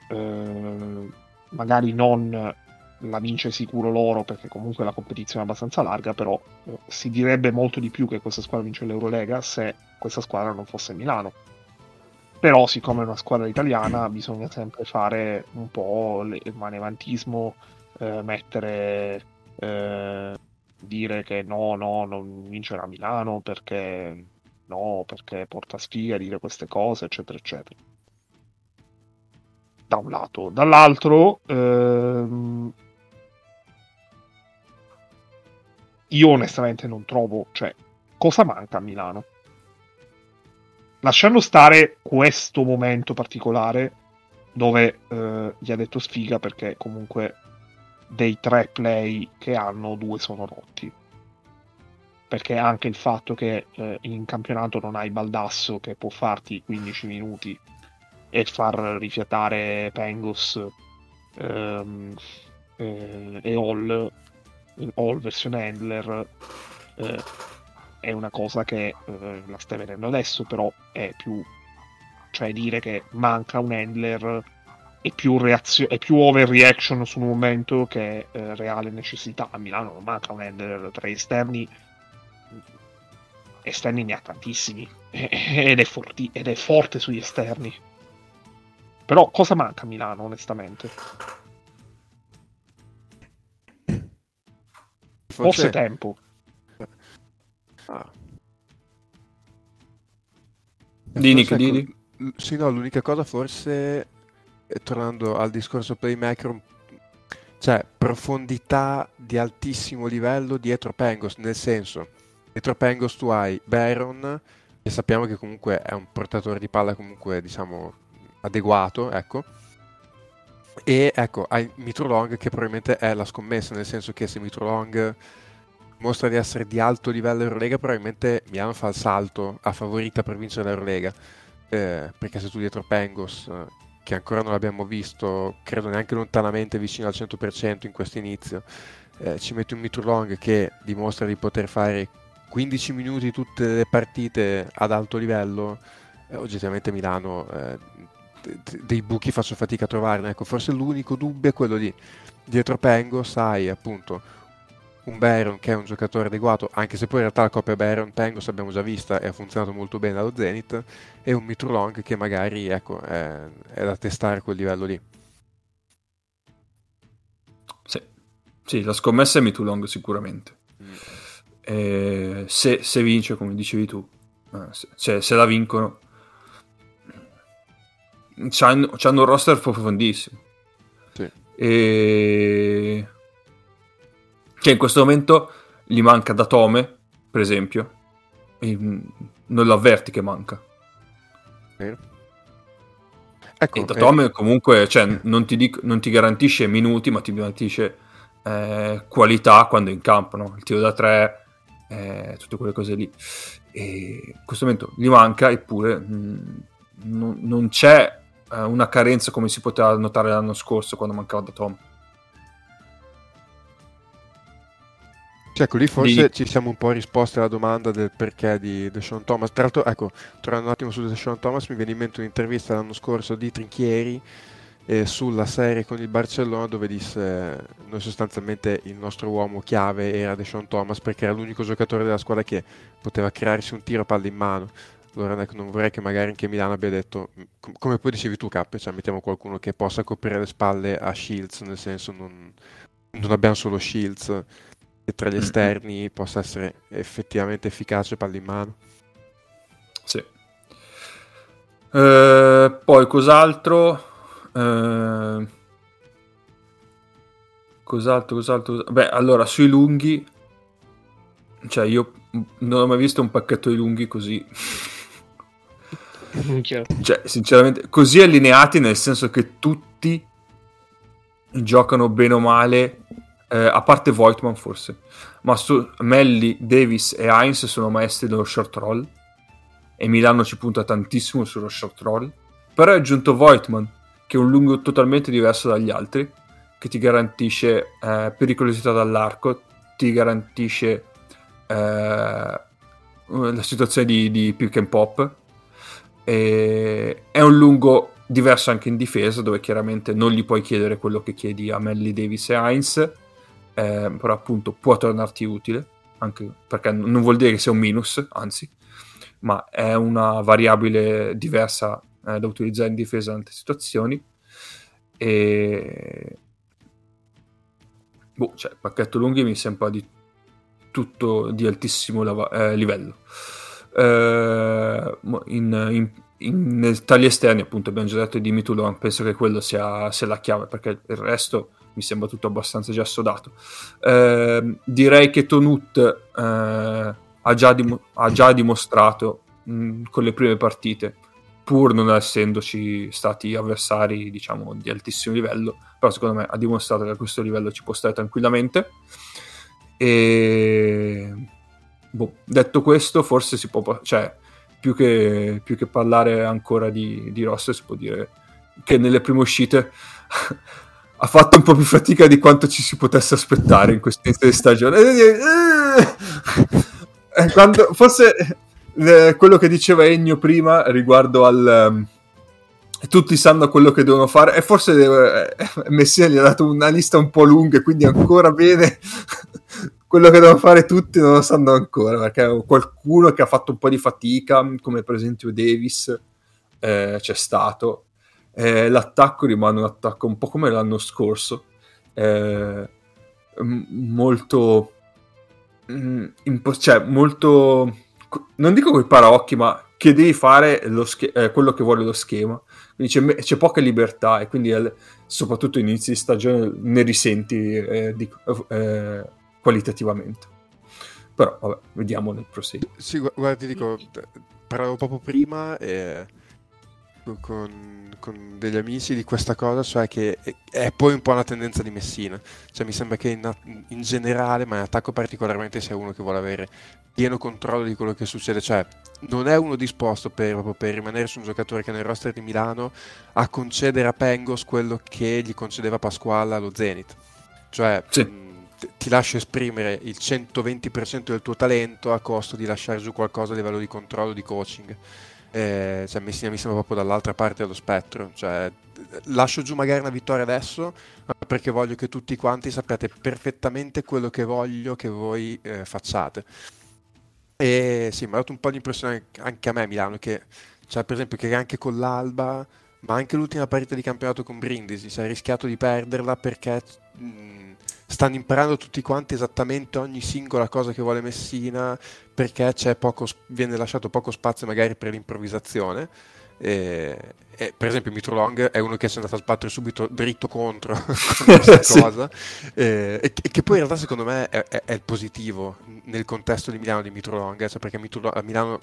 C: Eh, magari non la vince sicuro loro perché comunque la competizione è abbastanza larga, però eh, si direbbe molto di più che questa squadra vince l'Eurolega se questa squadra non fosse Milano. Però siccome è una squadra italiana bisogna sempre fare un po' il manevantismo, eh, mettere, eh, dire che no, no, non vincerà Milano perché no, perché porta sfiga dire queste cose, eccetera, eccetera. Da un lato. Dall'altro, ehm, io onestamente non trovo, cioè, cosa manca a Milano? Lasciando stare questo momento particolare dove eh, gli ha detto sfiga perché comunque dei tre play che hanno due sono rotti. Perché anche il fatto che eh, in campionato non hai Baldasso che può farti 15 minuti e far rifiatare Pengos ehm, eh, e Hall Hall versione handler eh, è una cosa che eh, la stai vedendo adesso però è più cioè dire che manca un handler è più, reazio- è più overreaction sul momento che eh, reale necessità. A Milano non manca un handler tra gli esterni esterni ne ha tantissimi ed è, forti- ed è forte sugli esterni. Però cosa manca a Milano onestamente? Forse tempo
E: Ah.
B: Di Nick,
E: Forse,
B: di-
E: ecco, Sì, no, l'unica cosa forse, eh, tornando al discorso playmaker, cioè profondità di altissimo livello dietro Pengos, nel senso, dietro Pengos tu hai Baron, che sappiamo che comunque è un portatore di palla comunque, diciamo, adeguato, ecco, e ecco, hai Mitrolong che probabilmente è la scommessa, nel senso che se Mitrolong mostra di essere di alto livello Eurolega, probabilmente Milano fa il salto a favorita per vincere l'Eurolega. Eh, perché se tu dietro Pengos, eh, che ancora non abbiamo visto, credo neanche lontanamente vicino al 100% in questo inizio, eh, ci metti un Mitrolong che dimostra di poter fare 15 minuti tutte le partite ad alto livello, eh, oggettivamente Milano eh, dei buchi faccio fatica a trovarne. Ecco, forse l'unico dubbio è quello di dietro Pengos hai appunto un Baron che è un giocatore adeguato, anche se poi in realtà la coppia Baron Pengos l'abbiamo già vista e ha funzionato molto bene allo Zenith, e un Mitrolong che magari ecco, è, è da testare a quel livello lì.
B: Sì. Sì, la scommessa è Mitulong sicuramente. Eh, se, se vince, come dicevi tu, eh, se, se- se la vincono, c'hanno, c'hanno un roster profondissimo.
E: Sì.
B: E... Cioè, in questo momento gli manca Datome, per esempio, e mm, non lo avverti che manca.
E: Vero? Ecco,
B: E
E: eh,
B: Datome comunque cioè, non, ti dico- non ti garantisce minuti, ma ti garantisce eh, qualità quando è in campo, no? il tiro da tre, eh, tutte quelle cose lì. E in questo momento gli manca, eppure mh, non, non c'è eh, una carenza come si poteva notare l'anno scorso quando mancava Datome.
E: Sì, ecco, lì forse
B: Lì-
E: ci siamo un po' risposti alla domanda del perché di Deshaun Thomas. Tra l'altro, ecco, tornando un attimo su Deshaun Thomas, mi viene in mente un'intervista l'anno scorso di Trinchieri eh, sulla serie con il Barcellona dove disse eh, noi sostanzialmente il nostro uomo chiave era Deshaun Thomas perché era l'unico giocatore della squadra che poteva crearsi un tiro a palla in mano. Allora ecco, non vorrei che magari anche Milano abbia detto, com- come poi dicevi tu Cap, cioè mettiamo qualcuno che possa coprire le spalle a Shields, nel senso non, non abbiamo solo Shields tra gli esterni possa essere effettivamente efficace palla in mano.
B: Sì. Eh, poi cos'altro? Eh, cos'altro, cos'altro? cos- Beh, allora sui lunghi, cioè io non ho mai visto un pacchetto di lunghi così. Cioè, sinceramente, così allineati nel senso che tutti giocano bene o male, eh, a parte Voigtman forse, ma su Melli, Davis e Heinz sono maestri dello short roll e Milano ci punta tantissimo sullo short roll. Però è aggiunto Voigtman, che è un lungo totalmente diverso dagli altri, che ti garantisce eh, pericolosità dall'arco, ti garantisce eh, la situazione di, di pick and pop. E è un lungo diverso anche in difesa, dove chiaramente non gli puoi chiedere quello che chiedi a Melly Davis e Heinz, eh, però appunto può tornarti utile, anche perché non vuol dire che sia un minus, anzi, ma è una variabile diversa eh, da utilizzare in difesa in tante situazioni. E boh, cioè, pacchetto lunghi mi sembra di tutto di altissimo lava- eh, livello. Eh, in, in, in- nel tagli esterni, appunto, abbiamo già detto di Mitulovan, penso che quello sia, sia la chiave perché il resto mi sembra tutto abbastanza già sodato. Eh, direi che Tonut eh, ha, già dim- ha già dimostrato mh, con le prime partite, pur non essendoci stati avversari, diciamo, di altissimo livello, però secondo me ha dimostrato che a questo livello ci può stare tranquillamente. E boh, detto questo, forse si può, cioè, più che, più che parlare ancora di, di roster, si può dire che nelle prime uscite ha fatto un po' più fatica di quanto ci si potesse aspettare in questo inizio di stagione. Eh, Quando, forse eh, quello che diceva Ennio prima riguardo al ehm, tutti sanno quello che devono fare e forse eh, Messina gli ha dato una lista un po' lunga quindi ancora bene quello che devono fare tutti non lo sanno ancora perché qualcuno che ha fatto un po' di fatica come per esempio Davis eh, c'è stato Eh, l'attacco rimane un attacco un po' come l'anno scorso eh, m- molto mm, impo- cioè molto non dico coi paraocchi ma che devi fare lo sch- eh, quello che vuole lo schema. Quindi c'è, c'è poca libertà e quindi eh, soprattutto inizi di stagione ne risenti eh, di- eh, qualitativamente. Però vabbè vediamo nel proseguo.
E: Sì, gu- guarda, ti dico, parlavo proprio prima e con, con degli amici di questa cosa, cioè che è, poi un po' una tendenza di Messina. Cioè mi sembra che in, in generale, ma in attacco particolarmente, sia uno che vuole avere pieno controllo di quello che succede. Cioè non è uno disposto per, per rimanere su un giocatore che è nel roster di Milano a concedere a Pengos quello che gli concedeva Pasquale allo Zenit. Cioè
B: Sì.
E: mh, ti lascio esprimere il 120% del tuo talento a costo di lasciare giù qualcosa a livello di controllo, di coaching. Eh, cioè, Messina mi sembra proprio dall'altra parte dello spettro. Cioè, lascio giù magari una vittoria adesso, ma perché voglio che tutti quanti sappiate perfettamente quello che voglio che voi eh, facciate. E sì, mi ha dato un po' l'impressione anche a me Milano che, cioè, per esempio, che anche con l'Alba, ma anche l'ultima partita di campionato con Brindisi, si è rischiato di perderla perché mh, stanno imparando tutti quanti esattamente ogni singola cosa che vuole Messina, perché poco, viene lasciato poco spazio magari per l'improvvisazione. E, e, per esempio Mitro Long è uno che si è andato a sbattere subito dritto contro questa
B: Sì.
E: cosa. E, e che poi in realtà secondo me è, è- è il positivo nel contesto di Milano di Mitro Long eh, cioè perché Mitro Lo- a Milano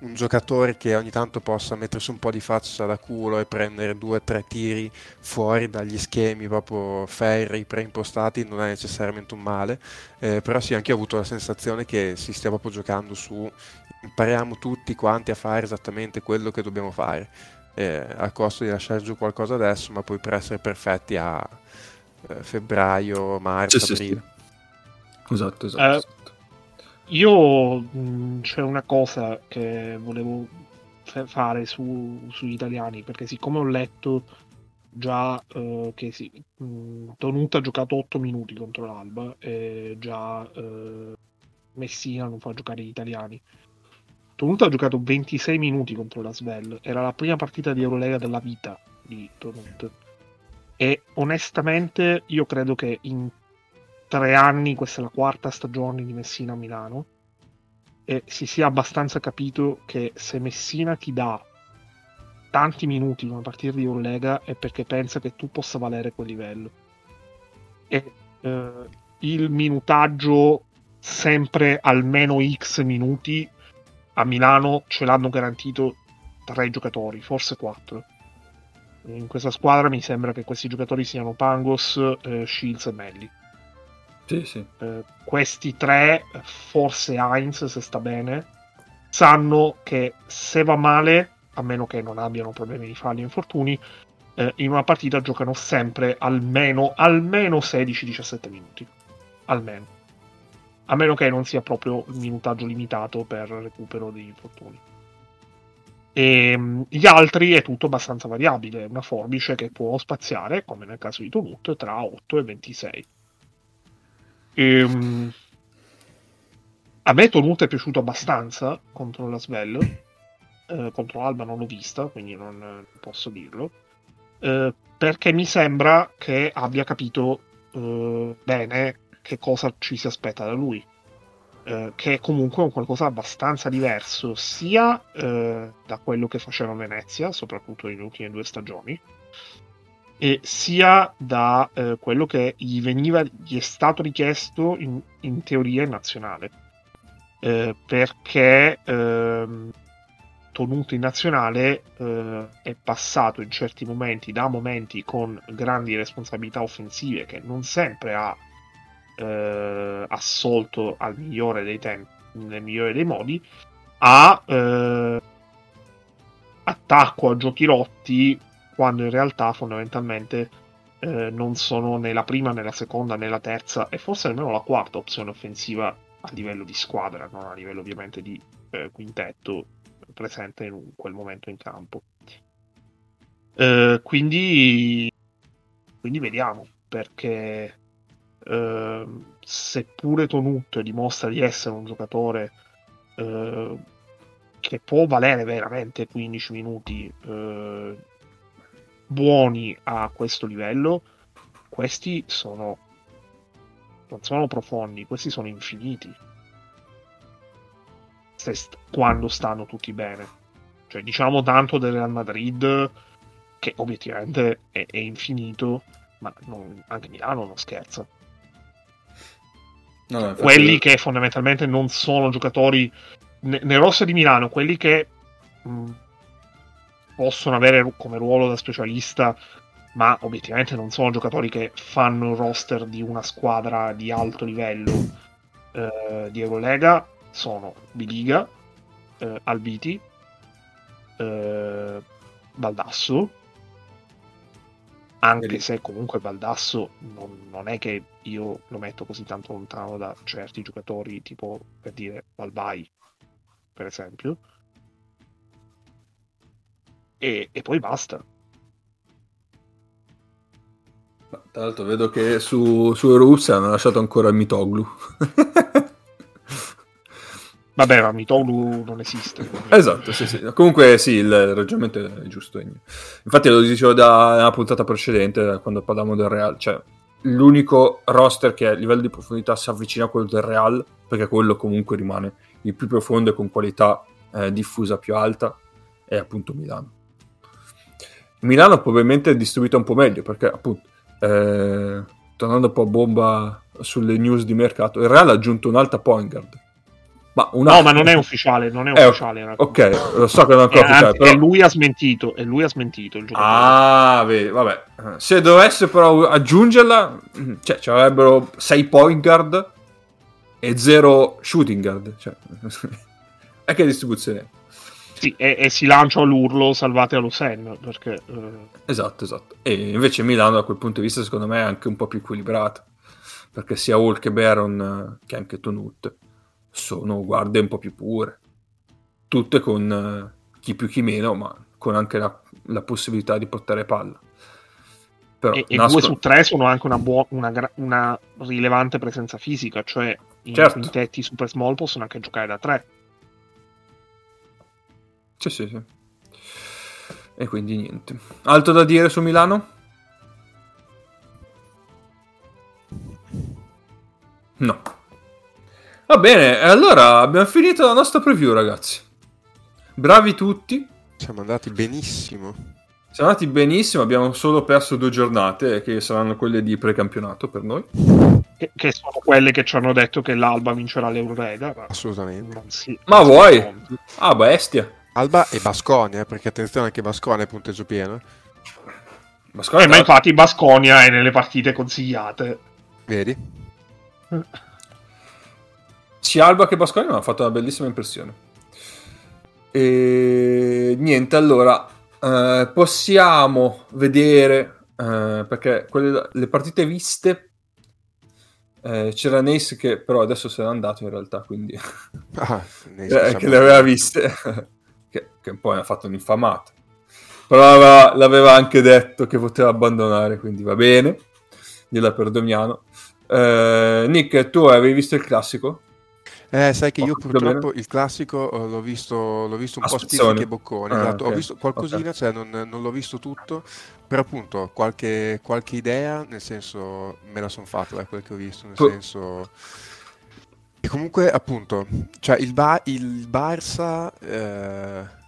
E: un giocatore che ogni tanto possa mettersi un po' di faccia da culo e prendere due o tre tiri fuori dagli schemi proprio ferri, preimpostati non è necessariamente un male. Eh, però sì anche io ho avuto la sensazione che si stia proprio giocando su impariamo tutti quanti a fare esattamente quello che dobbiamo fare eh, a costo di lasciare giù qualcosa adesso, ma poi per essere perfetti a eh, febbraio, marzo,
B: Sì, sì,
E: aprile.
B: sì. Esatto, esatto.
C: Eh,
B: esatto.
C: Io mh, c'è una cosa che volevo fa- fare su- sugli italiani, perché siccome ho letto già eh, che sì, mh, Tonuta ha giocato 8 minuti contro l'Alba e già eh, Messina non fa giocare gli italiani. Tonuta ha giocato 26 minuti contro la Svel, era la prima partita di Eurolega della vita di Tonut. E onestamente io credo che in tre anni, questa è la quarta stagione di Messina a Milano, e si sia abbastanza capito che se Messina ti dà tanti minuti in una partita di Eurolega è perché pensa che tu possa valere quel livello. E eh, il minutaggio sempre almeno X minuti a Milano ce l'hanno garantito tre giocatori, forse quattro. In questa squadra mi sembra che questi giocatori siano Pangos, eh, Shields e Melli.
B: Sì, sì.
C: Eh, questi tre, forse Heinz se sta bene, sanno che se va male, a meno che non abbiano problemi di falli o infortuni, eh, in una partita giocano sempre almeno, almeno 16-17 minuti. Almeno. A meno che non sia proprio minutaggio limitato per recupero degli infortuni. E mm, gli altri è tutto abbastanza variabile, una forbice che può spaziare, come nel caso di Tonut, tra 8 e 26. Ehm, a me Tonut è piaciuto abbastanza contro la Svel. Eh, contro Alba non l'ho vista, quindi non posso dirlo. Eh, perché mi sembra che abbia capito eh, bene che cosa ci si aspetta da lui. Eh, che è comunque un qualcosa abbastanza diverso sia eh, da quello che faceva Venezia, soprattutto nelle ultime due stagioni, e sia da eh, quello che gli veniva, gli è stato richiesto in, in teoria in nazionale. Eh, perché ehm, Tonuto in nazionale eh, è passato in certi momenti da momenti con grandi responsabilità offensive che non sempre ha eh, assolto al migliore dei tempi, nel migliore dei modi, a eh, attacco a giochi rotti quando in realtà fondamentalmente eh, non sono né la prima né la seconda né la terza e forse nemmeno la quarta opzione offensiva a livello di squadra, non a livello ovviamente di eh, quintetto presente in quel momento in campo. Eh, quindi, quindi vediamo perché eh, seppure Tonut dimostra di essere un giocatore eh, che può valere veramente 15 minuti eh, buoni a questo livello, questi sono non sono profondi, questi sono infiniti. St- quando stanno tutti bene. Cioè, diciamo tanto del Real Madrid, che obiettivamente è, è infinito, ma non- anche Milano non scherza.
B: No, no,
C: Quelli che fondamentalmente non sono giocatori ne- nel roster di Milano, quelli che mh, possono avere come ruolo da specialista, ma obiettivamente non sono giocatori che fanno il roster di una squadra di alto livello eh, di Eurolega, sono Biliga, eh, Albiti, eh, Baldasso, anche se comunque Baldasso non, non è che io lo metto così tanto lontano da certi giocatori, tipo per dire Balbai, per esempio. E, e poi basta.
B: Tra l'altro vedo che su, su Eurorussia hanno lasciato ancora il Mitoglu.
C: Vabbè, ma Mitoglu non esiste.
B: esatto, sì, sì. Comunque sì, il ragionamento è giusto. Infatti lo dicevo da una puntata precedente, quando parlavamo del Real, cioè l'unico roster che a livello di profondità si avvicina a quello del Real, perché quello comunque rimane il più profondo e con qualità eh, diffusa più alta, è appunto Milano. Milano probabilmente è distribuita un po' meglio perché appunto eh, tornando un po' a bomba sulle news di mercato il Real ha aggiunto un'alta point guard ma una...
C: No, ma non è ufficiale, non è
B: Eh,
C: ufficiale.
B: ok lo so che non è ancora ufficiale
C: anzi,
B: però...
C: lui ha smentito, e lui ha smentito il giocatore.
B: ah vedi vabbè se dovesse però aggiungerla mm, cioè ci avrebbero 6 point guard e 0 shooting guard cioè e che distribuzione è?
C: Sì, e, e si lancia all'urlo salvate allo Sen, perché... eh,
B: Esatto, esatto. E invece Milano da quel punto di vista secondo me è anche un po' più equilibrato, perché sia Hall che Baron eh, che anche Tonut sono guardie un po' più pure, tutte con eh, chi più chi meno, ma con anche la, la possibilità di portare palla. Però
C: e, e
B: nasco-
C: due su tre sono anche una, buo- una, una rilevante presenza fisica, cioè i
B: Certo.
C: quintetti super small possono anche giocare da tre.
B: Sì, sì, sì. E quindi niente. Altro da dire su Milano? No. Va bene, allora abbiamo finito la nostra preview, ragazzi. Bravi tutti.
E: Siamo andati benissimo.
B: Siamo andati benissimo, abbiamo solo perso due giornate, che saranno quelle di precampionato per noi.
C: Che, che sono quelle che ci hanno detto che l'Alba vincerà l'Eurolega. ma
E: Assolutamente.
C: si-
B: Ma vuoi?
C: conti.
B: Ah, bestia.
E: Alba e Basconia, perché attenzione anche Basconia è punteggio pieno.
B: Ma
C: Eh, ma infatti Basconia è nelle partite consigliate.
E: Vedi?
B: Sia Alba che Basconia mi hanno fatto una bellissima impressione. E niente, allora eh, possiamo vedere eh, perché quelle, le partite viste eh, c'era Nace che però adesso se n'è andato in realtà, quindi
E: Ah,
B: eh, che le aveva viste, che, che poi ha fatto un'infamata. Però aveva- l'aveva anche detto che poteva abbandonare, quindi va bene, gliela perdoniamo. Eh, Nick, tu avevi visto il classico?
E: Eh, sai che
B: Ho
E: io purtroppo il classico eh, l'ho visto, l'ho visto un
B: A
E: po' spizzichi e bocconi.
B: Ah,
E: esatto.
B: ok.
E: Ho visto qualcosina,
B: Ok.
E: cioè non, non l'ho visto tutto, però appunto qualche, qualche idea, nel senso me la sono fatta da quel che ho visto, nel
B: Po-
E: senso... E comunque appunto, cioè il, Ba- il Barça... eh,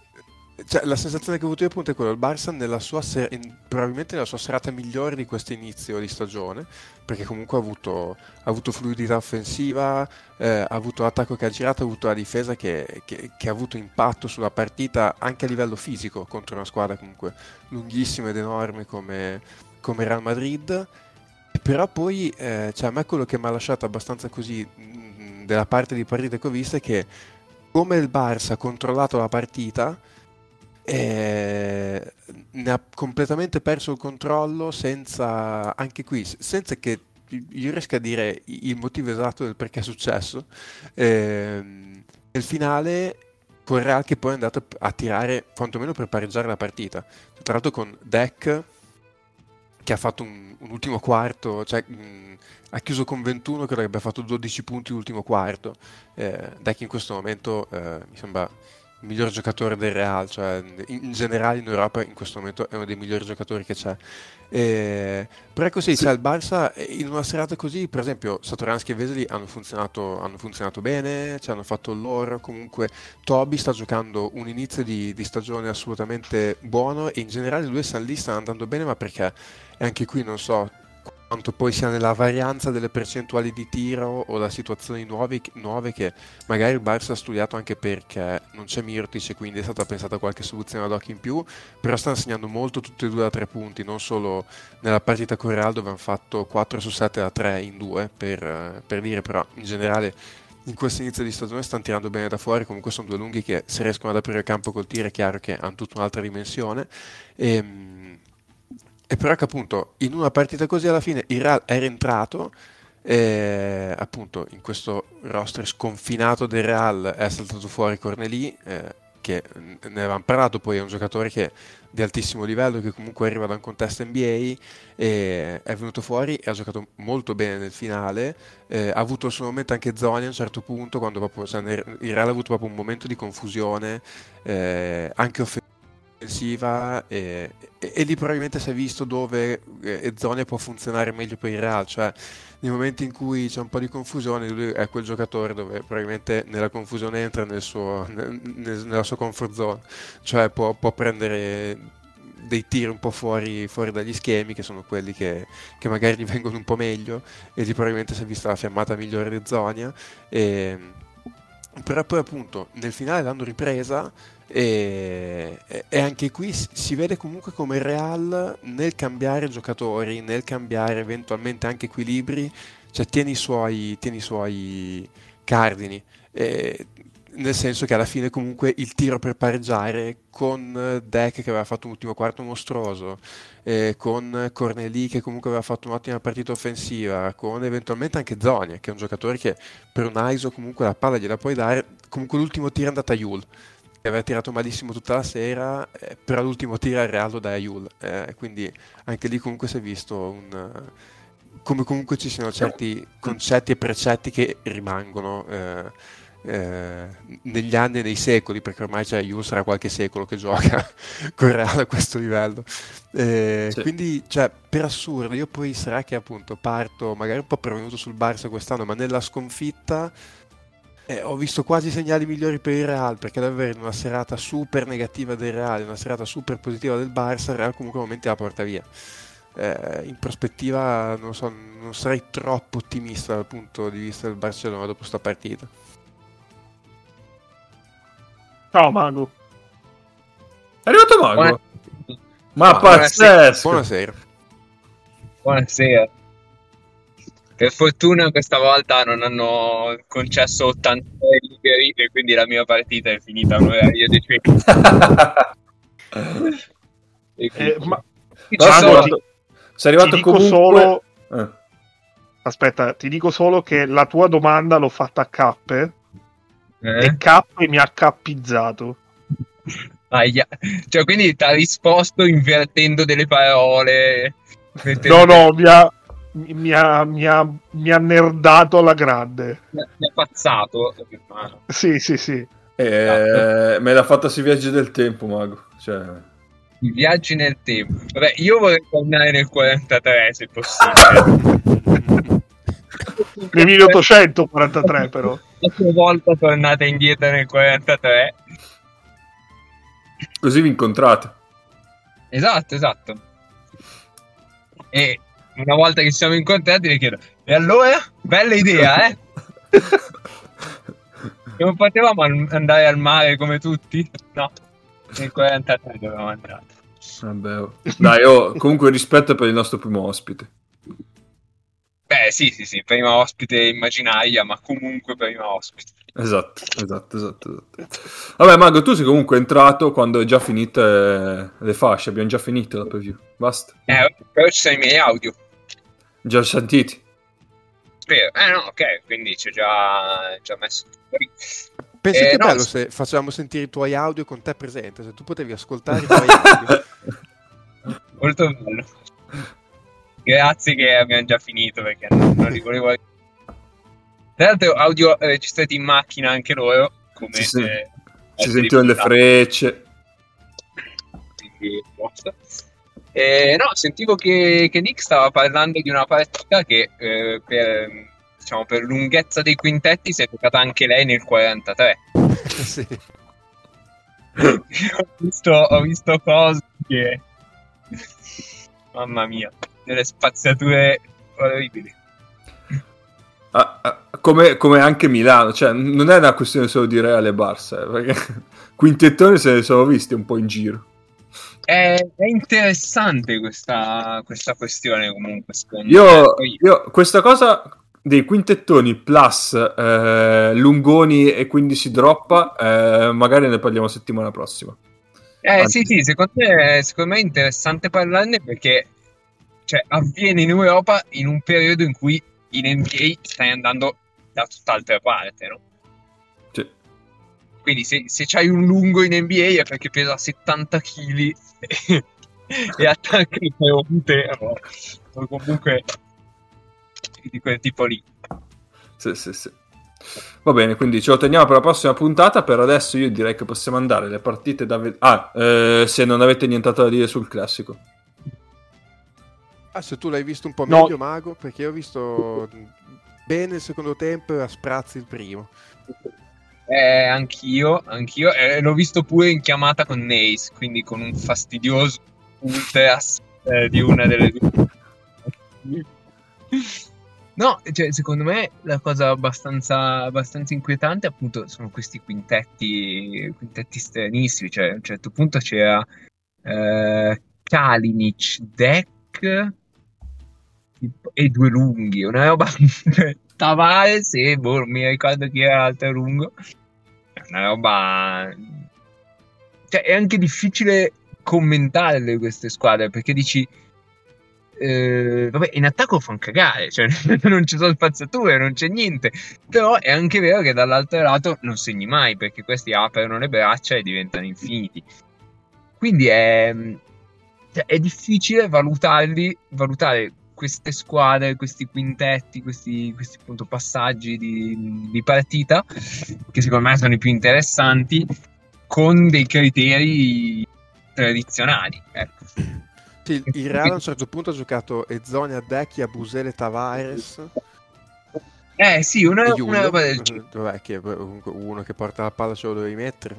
E: cioè, la sensazione che ho avuto io appunto è quella, il Barça nella sua ser- in- probabilmente nella sua serata migliore di questo inizio di stagione, perché comunque ha avuto, ha avuto fluidità offensiva, eh, ha avuto l'attacco che ha girato, ha avuto la difesa che, che- che ha avuto impatto sulla partita anche a livello fisico contro una squadra comunque lunghissima ed enorme come, come Real Madrid. Però poi, eh, cioè, a me quello che mi ha lasciato abbastanza così mh, della parte di partite che ho visto è che come il Barça ha controllato la partita, eh, ne ha completamente perso il controllo senza, anche qui, senza che io riesca a dire il motivo esatto del perché è successo. Ehm, nel finale con Real che poi è andato a tirare quantomeno per pareggiare la partita. Tra l'altro con Deck che ha fatto un, un ultimo quarto, cioè mh, ha chiuso con 21, credo che abbia fatto 12 punti l'ultimo quarto. Eh, Deck in questo momento eh, mi sembra miglior giocatore del Real, cioè in, generale in Europa in questo momento è uno dei migliori giocatori che c'è. Eh, però è così,
B: Sì.
E: cioè il Barça eh, in una serata così, per esempio Satoransky e Vesely hanno funzionato, hanno funzionato bene, ci hanno fatto loro, comunque Toby sta giocando un inizio di, di stagione assolutamente buono e in generale lui e Sanlì stanno andando bene, ma perché e anche qui non so quanto poi sia nella varianza delle percentuali di tiro o da situazioni nuove, nuove che magari il Barça ha studiato anche perché non c'è Mirtic e quindi è stata pensata qualche soluzione ad occhio in più, però stanno segnando molto tutte e due da tre punti, non solo nella partita con Real dove hanno fatto 4 su 7 da 3 in due per, per dire, però in generale in questo inizio di stagione stanno tirando bene da fuori, comunque sono due lunghi che se riescono ad aprire il campo col tiro è chiaro che hanno tutta un'altra dimensione. E, e però che appunto in una partita così alla fine il Real è rientrato, e, appunto in questo roster sconfinato del Real è saltato fuori Cornelì, eh, che ne avevamo parlato, poi è un giocatore che di altissimo livello che comunque arriva da un contesto NBA e è venuto fuori e ha giocato molto bene nel finale eh, ha avuto il suo momento anche Zoni a un certo punto quando proprio, cioè, il Real ha avuto proprio un momento di confusione eh, anche offensiva e, e- e lì probabilmente si è visto dove eh, Zoni può funzionare meglio per il Real cioè nei momenti in cui c'è un po' di confusione lui è quel giocatore dove probabilmente nella confusione entra nel suo, nel- nel- nella sua comfort zone cioè può, può prendere dei tiri un po' fuori, fuori dagli schemi, che sono quelli che, che, magari gli vengono un po' meglio, e lì probabilmente si è vista la fiammata migliore di Zonia. E, però poi appunto nel finale l'hanno ripresa e, e, anche qui si vede comunque come il Real nel cambiare giocatori, nel cambiare eventualmente anche equilibri, cioè tiene i suoi, tiene i suoi cardini. E, nel senso che alla fine comunque il tiro per pareggiare con Deck che aveva fatto un ultimo quarto mostruoso, eh, con Corneli che comunque aveva fatto un'ottima partita offensiva, con eventualmente anche Zonia che è un giocatore che per un ISO comunque la palla gliela puoi dare, comunque l'ultimo tiro è andato a Yul che aveva tirato malissimo tutta la sera, eh, però l'ultimo tiro è il Real da Yul, eh, quindi anche lì comunque si è visto un come comunque ci siano certi concetti e precetti che rimangono eh, eh, negli anni e nei secoli, perché ormai c'è Juve sarà qualche secolo che gioca con Real a questo livello. Eh, sì. Quindi, cioè, per assurdo, io poi sarà che appunto parto magari un po' prevenuto sul Barça quest'anno, ma nella sconfitta eh, ho visto quasi segnali migliori per il Real, perché davvero in una serata super negativa del Real, una serata super positiva del Barça, il Real comunque momenti la porta via. Eh, in prospettiva non, so, non sarei troppo ottimista dal punto di vista del Barcellona dopo questa partita.
C: Ciao Mago.
B: È arrivato Mago? Buona... Ma
E: no, pazzesco! Buonasera.
A: Buonasera. Per fortuna questa volta non hanno concesso 80 liberi e quindi la mia partita è finita a un'orario decente.
C: eh, ma...
B: Mago, ti... sei arrivato comunque... Solo...
C: Eh. Aspetta, ti dico solo che la tua domanda l'ho fatta a cappe eh? e K mi ha cappizzato.
A: Aia. Cioè, quindi ti ha risposto invertendo delle parole.
C: No, no, mi ha, mi, ha, mi, ha, mi ha nerdato alla grande.
A: Mi ha pazzato.
C: Sì, sì, sì.
B: Eh, me l'ha fatta sui viaggi del tempo, Mago. Cioè...
A: I viaggi nel tempo. Vabbè, io vorrei tornare nel 43 se possibile.
C: nel 1843 però
A: quattro volte tornate indietro nel 43
B: così vi incontrate
A: esatto esatto e una volta che siamo incontrati vi chiedo e allora bella idea eh non potevamo andare al mare come tutti no nel 43 dovevamo andare
B: Vabbè, oh. dai, oh, comunque rispetto per il nostro primo ospite.
A: Beh, sì, sì, sì, prima ospite immaginaria, ma comunque prima ospite.
B: Esatto, esatto, esatto, esatto. Vabbè, Mago, tu sei comunque entrato quando è già finite le fasce, abbiamo già finito la preview. Basta.
A: Eh, però ci sono i miei audio.
B: Già sentiti?
A: Eh no, ok, quindi c'è già, già messo fuori.
E: Pensi eh, che no, bello se facevamo sentire i tuoi audio con te presente, se tu potevi ascoltare i tuoi audio.
A: Molto bello. Grazie che abbiamo già finito perché non, non li volevo. Tra l'altro, audio registrati in macchina anche loro. Come
B: sì. Eh, si sentivano le frecce.
A: Quindi, eh, no, sentivo che, che, Nick stava parlando di una partita che eh, per, diciamo, per lunghezza dei quintetti si è giocata anche lei nel 43. sì. ho, visto, ho visto cose che. Mamma mia delle spaziature orribili.
B: Ah, ah, come, come, anche Milano, cioè non è una questione solo di Reale e Barça, eh, perché quintettoni se ne sono visti un po' in giro.
A: È, è interessante questa, questa, questione comunque.
B: Io, io, questa cosa dei quintettoni plus eh, lungoni e quindi si droppa, eh, magari ne parliamo settimana prossima.
A: Eh Anzi. sì, sì, secondo me, secondo me è interessante parlarne perché cioè, avviene in Europa in un periodo in cui in NBA stai andando da tutt'altra parte, no? Quindi se, se c'hai un lungo in NBA è perché pesa 70 kg e, e attacca il fronte o, o comunque di quel tipo lì.
B: Sì, sì, sì. Va bene, quindi ce lo teniamo per la prossima puntata. Per adesso io direi che possiamo andare le partite da vedere. Ah, eh, se non avete nient'altro da dire sul classico.
E: Ah, se tu l'hai visto un po' meglio, no. Mago, perché io ho visto bene il secondo tempo e a sprazzi il primo.
A: Eh, anch'io, anch'io. Eh, l'ho visto pure in chiamata con Nace, quindi con un fastidioso ultras eh, di una delle due. No, cioè, secondo me la cosa abbastanza, abbastanza inquietante appunto sono questi quintetti, quintetti stranissimi, cioè a un certo punto c'era eh, Kalinic, Deck e due lunghi, una roba Tavares e boh, non mi ricordo chi era l'altro lungo, una roba... Cioè è anche difficile commentarle queste squadre perché dici eh, vabbè, in attacco fanno cagare, cioè non ci sono spazzature, non c'è niente. Però è anche vero che dall'altro lato non segni mai perché questi aprono le braccia e diventano infiniti. Quindi è, cioè, è difficile valutarli, valutare queste squadre, questi quintetti, questi, questi appunto, passaggi di, di partita, che secondo me sono i più interessanti, con dei criteri tradizionali. Ecco.
E: Sì, il Real a un certo punto ha giocato Ezonia, Decchi, Abusele, Tavares.
A: Eh sì, una, una roba del
E: genere. Vabbè, che comunque uno che porta la palla ce lo devi mettere.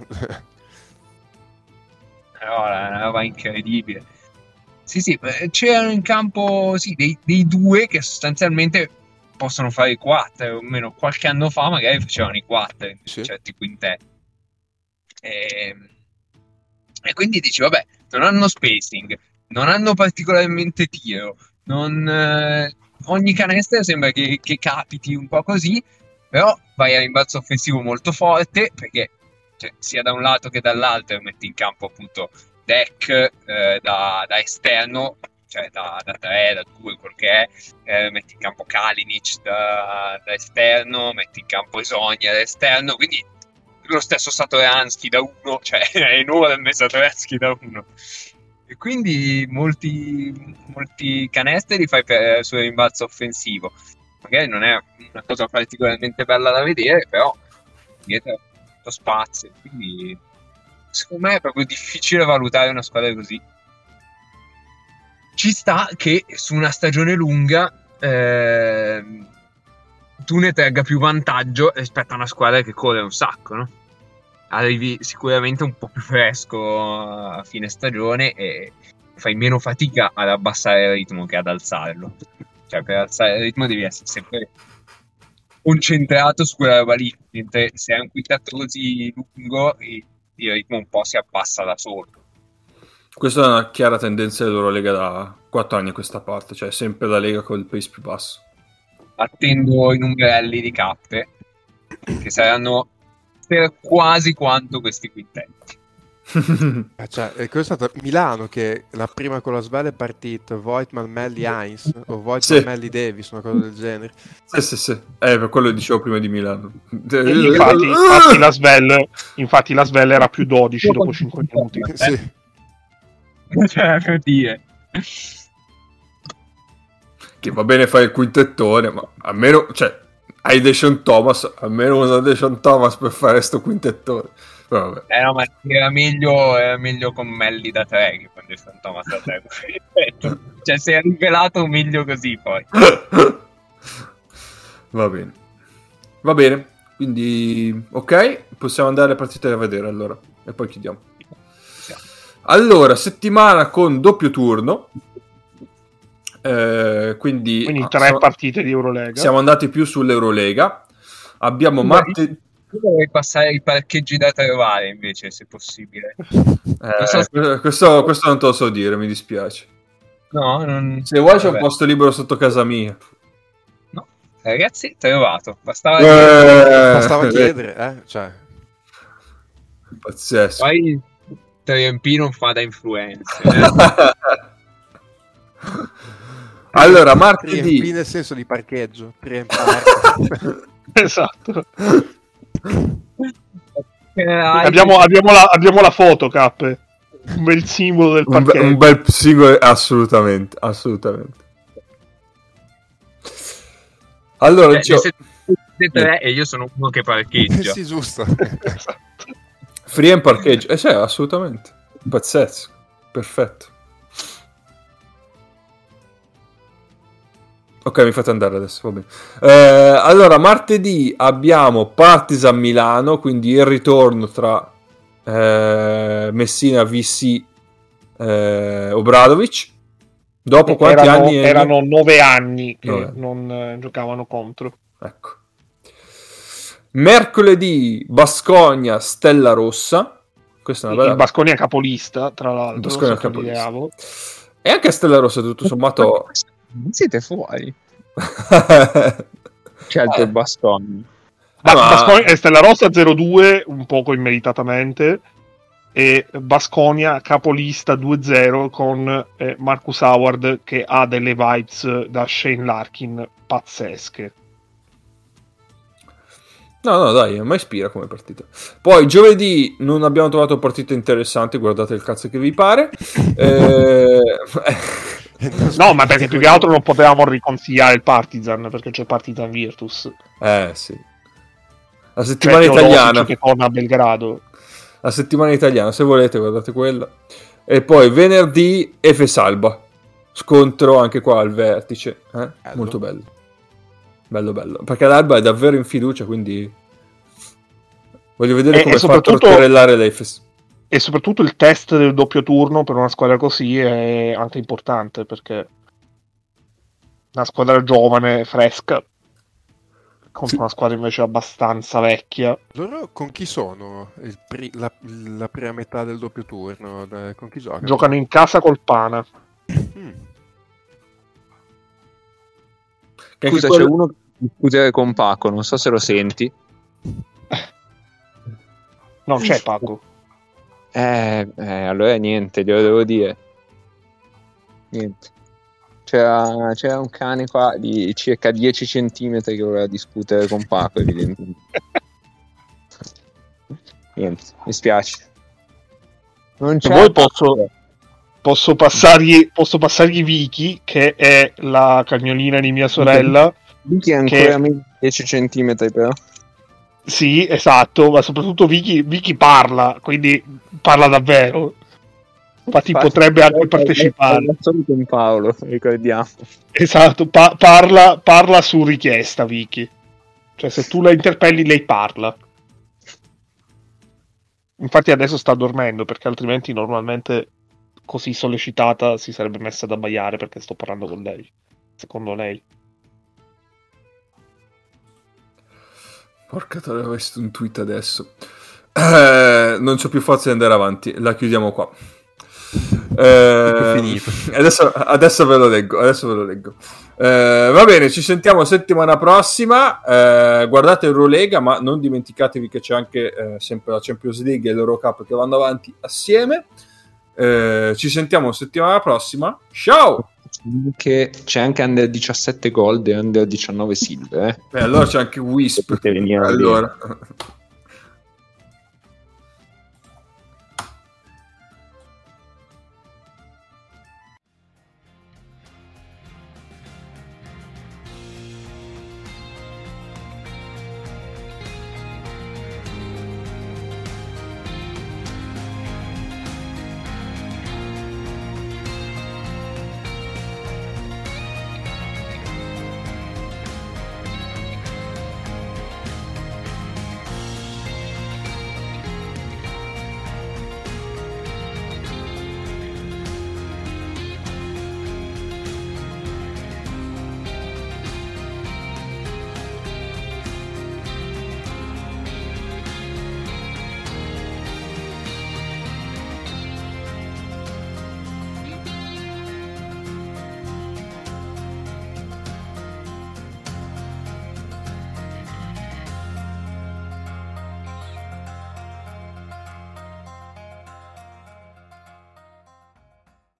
A: Allora, è una roba incredibile. Sì, sì, c'erano in campo sì, dei, dei, due che sostanzialmente possono fare i quattro, o meno qualche anno fa magari facevano i quattro sì. certi quintetti. E, e quindi dici, vabbè, non hanno spacing, non hanno particolarmente tiro, non, eh, ogni canestro sembra che, che, capiti un po' così, però vai a rimbalzo offensivo molto forte perché cioè, sia da un lato che dall'altro metti in campo appunto deck eh, da, da, esterno, cioè da, da 3, da 2, quel che è, eh, metti in campo Kalinic da, da, esterno, metti in campo Esonia da esterno, quindi lo stesso Satoransky da 1, cioè è enorme Satoransky da 1 e quindi molti, molti canestri fai per, sul rimbalzo offensivo. Magari non è una cosa particolarmente bella da vedere, però dietro spazio. Quindi secondo me è proprio difficile valutare una squadra così. Ci sta che su una stagione lunga eh, tu ne tragga più vantaggio rispetto a una squadra che corre un sacco, no? arrivi sicuramente un po' più fresco a fine stagione e fai meno fatica ad abbassare il ritmo che ad alzarlo. Cioè, per alzare il ritmo devi essere sempre concentrato su quella roba lì, mentre se hai un quintetto così lungo il ritmo un po' si abbassa da solo.
B: Questa è una chiara tendenza dell'Eurolega da 4 anni a questa parte, cioè sempre la Lega con il pace più basso.
A: Attendo i numerelli di cappe, che saranno per quasi quanto questi quintetti.
E: eh, cioè, questo è stato Milano che la prima con la Svel è partita Voigtman, Melli, Heinz o Voigtman, sì. Melli, Davis, una cosa del genere.
B: Sì, sì, sì. Eh, per quello dicevo prima di Milano.
C: Infatti, infatti, la Svel, infatti la Svel era più 12 dopo 5 minuti.
E: Sì.
A: Cioè, per dire.
B: Che va bene fare il quintettone, ma almeno, cioè, hai Deshaun Thomas, almeno usa Deshaun Thomas per fare sto quintettone. Vabbè.
A: Eh no, ma era meglio, era meglio con Melli da 3 che con Deshaun Thomas da 3. cioè, si è rivelato meglio così poi.
B: Va bene. Va bene, quindi ok, possiamo andare alle partite a vedere allora e poi chiudiamo. Allora, settimana con doppio turno. Eh, quindi,
C: quindi tre siamo, partite di Eurolega.
B: Siamo andati più sull'Eurolega. Abbiamo martedì.
A: Io dovrei passare i parcheggi da trovare invece, se possibile.
B: Eh, so se... questo, questo, non te lo so dire, mi dispiace.
A: No, non...
B: Se vuoi c'è un posto libero sotto casa mia.
A: No, ragazzi, trovato. Bastava,
E: eh, chiedere. Bastava chiedere, eh? Cioè.
B: Pazzesco.
A: Poi Triempino fa da influenza.
B: Allora, martedì...
E: Riempi nel senso di parcheggio.
C: esatto. Eh, abbiamo, abbiamo, la, abbiamo, la, foto, Cappe. Un bel simbolo del parcheggio.
B: Un, be- un bel simbolo, assolutamente, assolutamente. Allora,
A: eh, siete tre e io sono uno che parcheggia.
E: sì, giusto.
B: esatto. Free and parcheggio. Eh sì, assolutamente. Pazzesco. Perfetto. Ok, mi fate andare adesso, va bene. Eh, allora, martedì abbiamo Partizan Milano, quindi il ritorno tra eh, Messina VC eh, Obradovic. Dopo quanti
C: erano,
B: anni?
C: erano nove anni che
B: Nove.
C: non eh, giocavano contro.
B: Ecco. Mercoledì Bascogna Stella Rossa. Questa è una
C: Il
B: bella.
C: Basconia capolista, tra l'altro.
B: Basconia
C: sottolineavo.
B: E anche Stella Rossa, tutto sommato.
G: Non siete fuori. Scelto il Basconi.
C: Ba-
B: ma-
C: Basconia- eh, Stella Rossa 0-2, un poco immeritatamente. E Basconia capolista 2-0 con eh, Marcus Howard che ha delle vibes da Shane Larkin pazzesche.
B: No, no, dai, ma ispira come partita. Poi giovedì non abbiamo trovato partite interessanti, guardate il cazzo che vi pare. Eh,
C: No, ma perché più che altro non potevamo riconsigliare il Partizan perché c'è Partizan Virtus.
B: eh, sì. La
C: Cioè,
B: settimana
C: Teodosic
B: italiana.
C: che torna a Belgrado.
B: La settimana italiana, se volete, guardate quella. E poi venerdì Efe Salba. Scontro anche qua al vertice. eh?
E: Bello.
B: Molto bello. Bello, bello. Perché l'Alba è davvero in fiducia, quindi... Voglio vedere
C: E-
B: come
C: e
B: fa a
C: soprattutto-
B: torterellare l'Efes.
C: E soprattutto il test del doppio turno per una squadra così è anche importante perché una squadra giovane, fresca, contro una squadra invece abbastanza vecchia.
E: Loro con chi sono il pri- la, la prima metà del doppio turno? Con chi giocano?
C: Giocano in casa col Pana.
E: Mm.
G: Scusa,
B: quello-
G: c'è uno che discute con Paco, non so se lo senti.
C: Non c'è Paco.
G: Eh, eh, allora niente, glielo devo dire. Niente. C'era, c'era un cane qua di circa 10 cm che voleva discutere con Paco, evidentemente. niente, mi spiace. Non c'è
C: vuoi posso, posso, passargli, posso passargli Vicky, che è la cagnolina di mia sorella.
G: Vicky è ancora di 10 cm però.
C: Sì, esatto, ma soprattutto Vicky, Vicky parla, quindi parla davvero. Infatti potrebbe anche partecipare.
G: Solo con Paolo, ricordiamo.
C: Esatto, pa- parla, parla su richiesta, Vicky. Cioè, se tu la interpelli, lei parla. Infatti adesso sta dormendo, perché altrimenti normalmente così sollecitata si sarebbe messa ad abbaiare perché sto parlando con lei. Secondo lei.
B: Porca troia, visto un tweet adesso. Eh, non c'ho più forza di andare avanti, la chiudiamo qua. Eh. Adesso, adesso ve lo leggo. Adesso ve lo leggo. Eh, va bene, ci sentiamo settimana prossima. Eh, guardate Eurolega, ma non dimenticatevi che c'è anche eh, sempre la Champions League e l'Eurocup che vanno avanti assieme. Eh, ci sentiamo settimana prossima. Ciao!
G: Che c'è anche Under 17 Gold e Under 19 Silver. Eh.
B: Beh, allora c'è anche Wisp. Allora.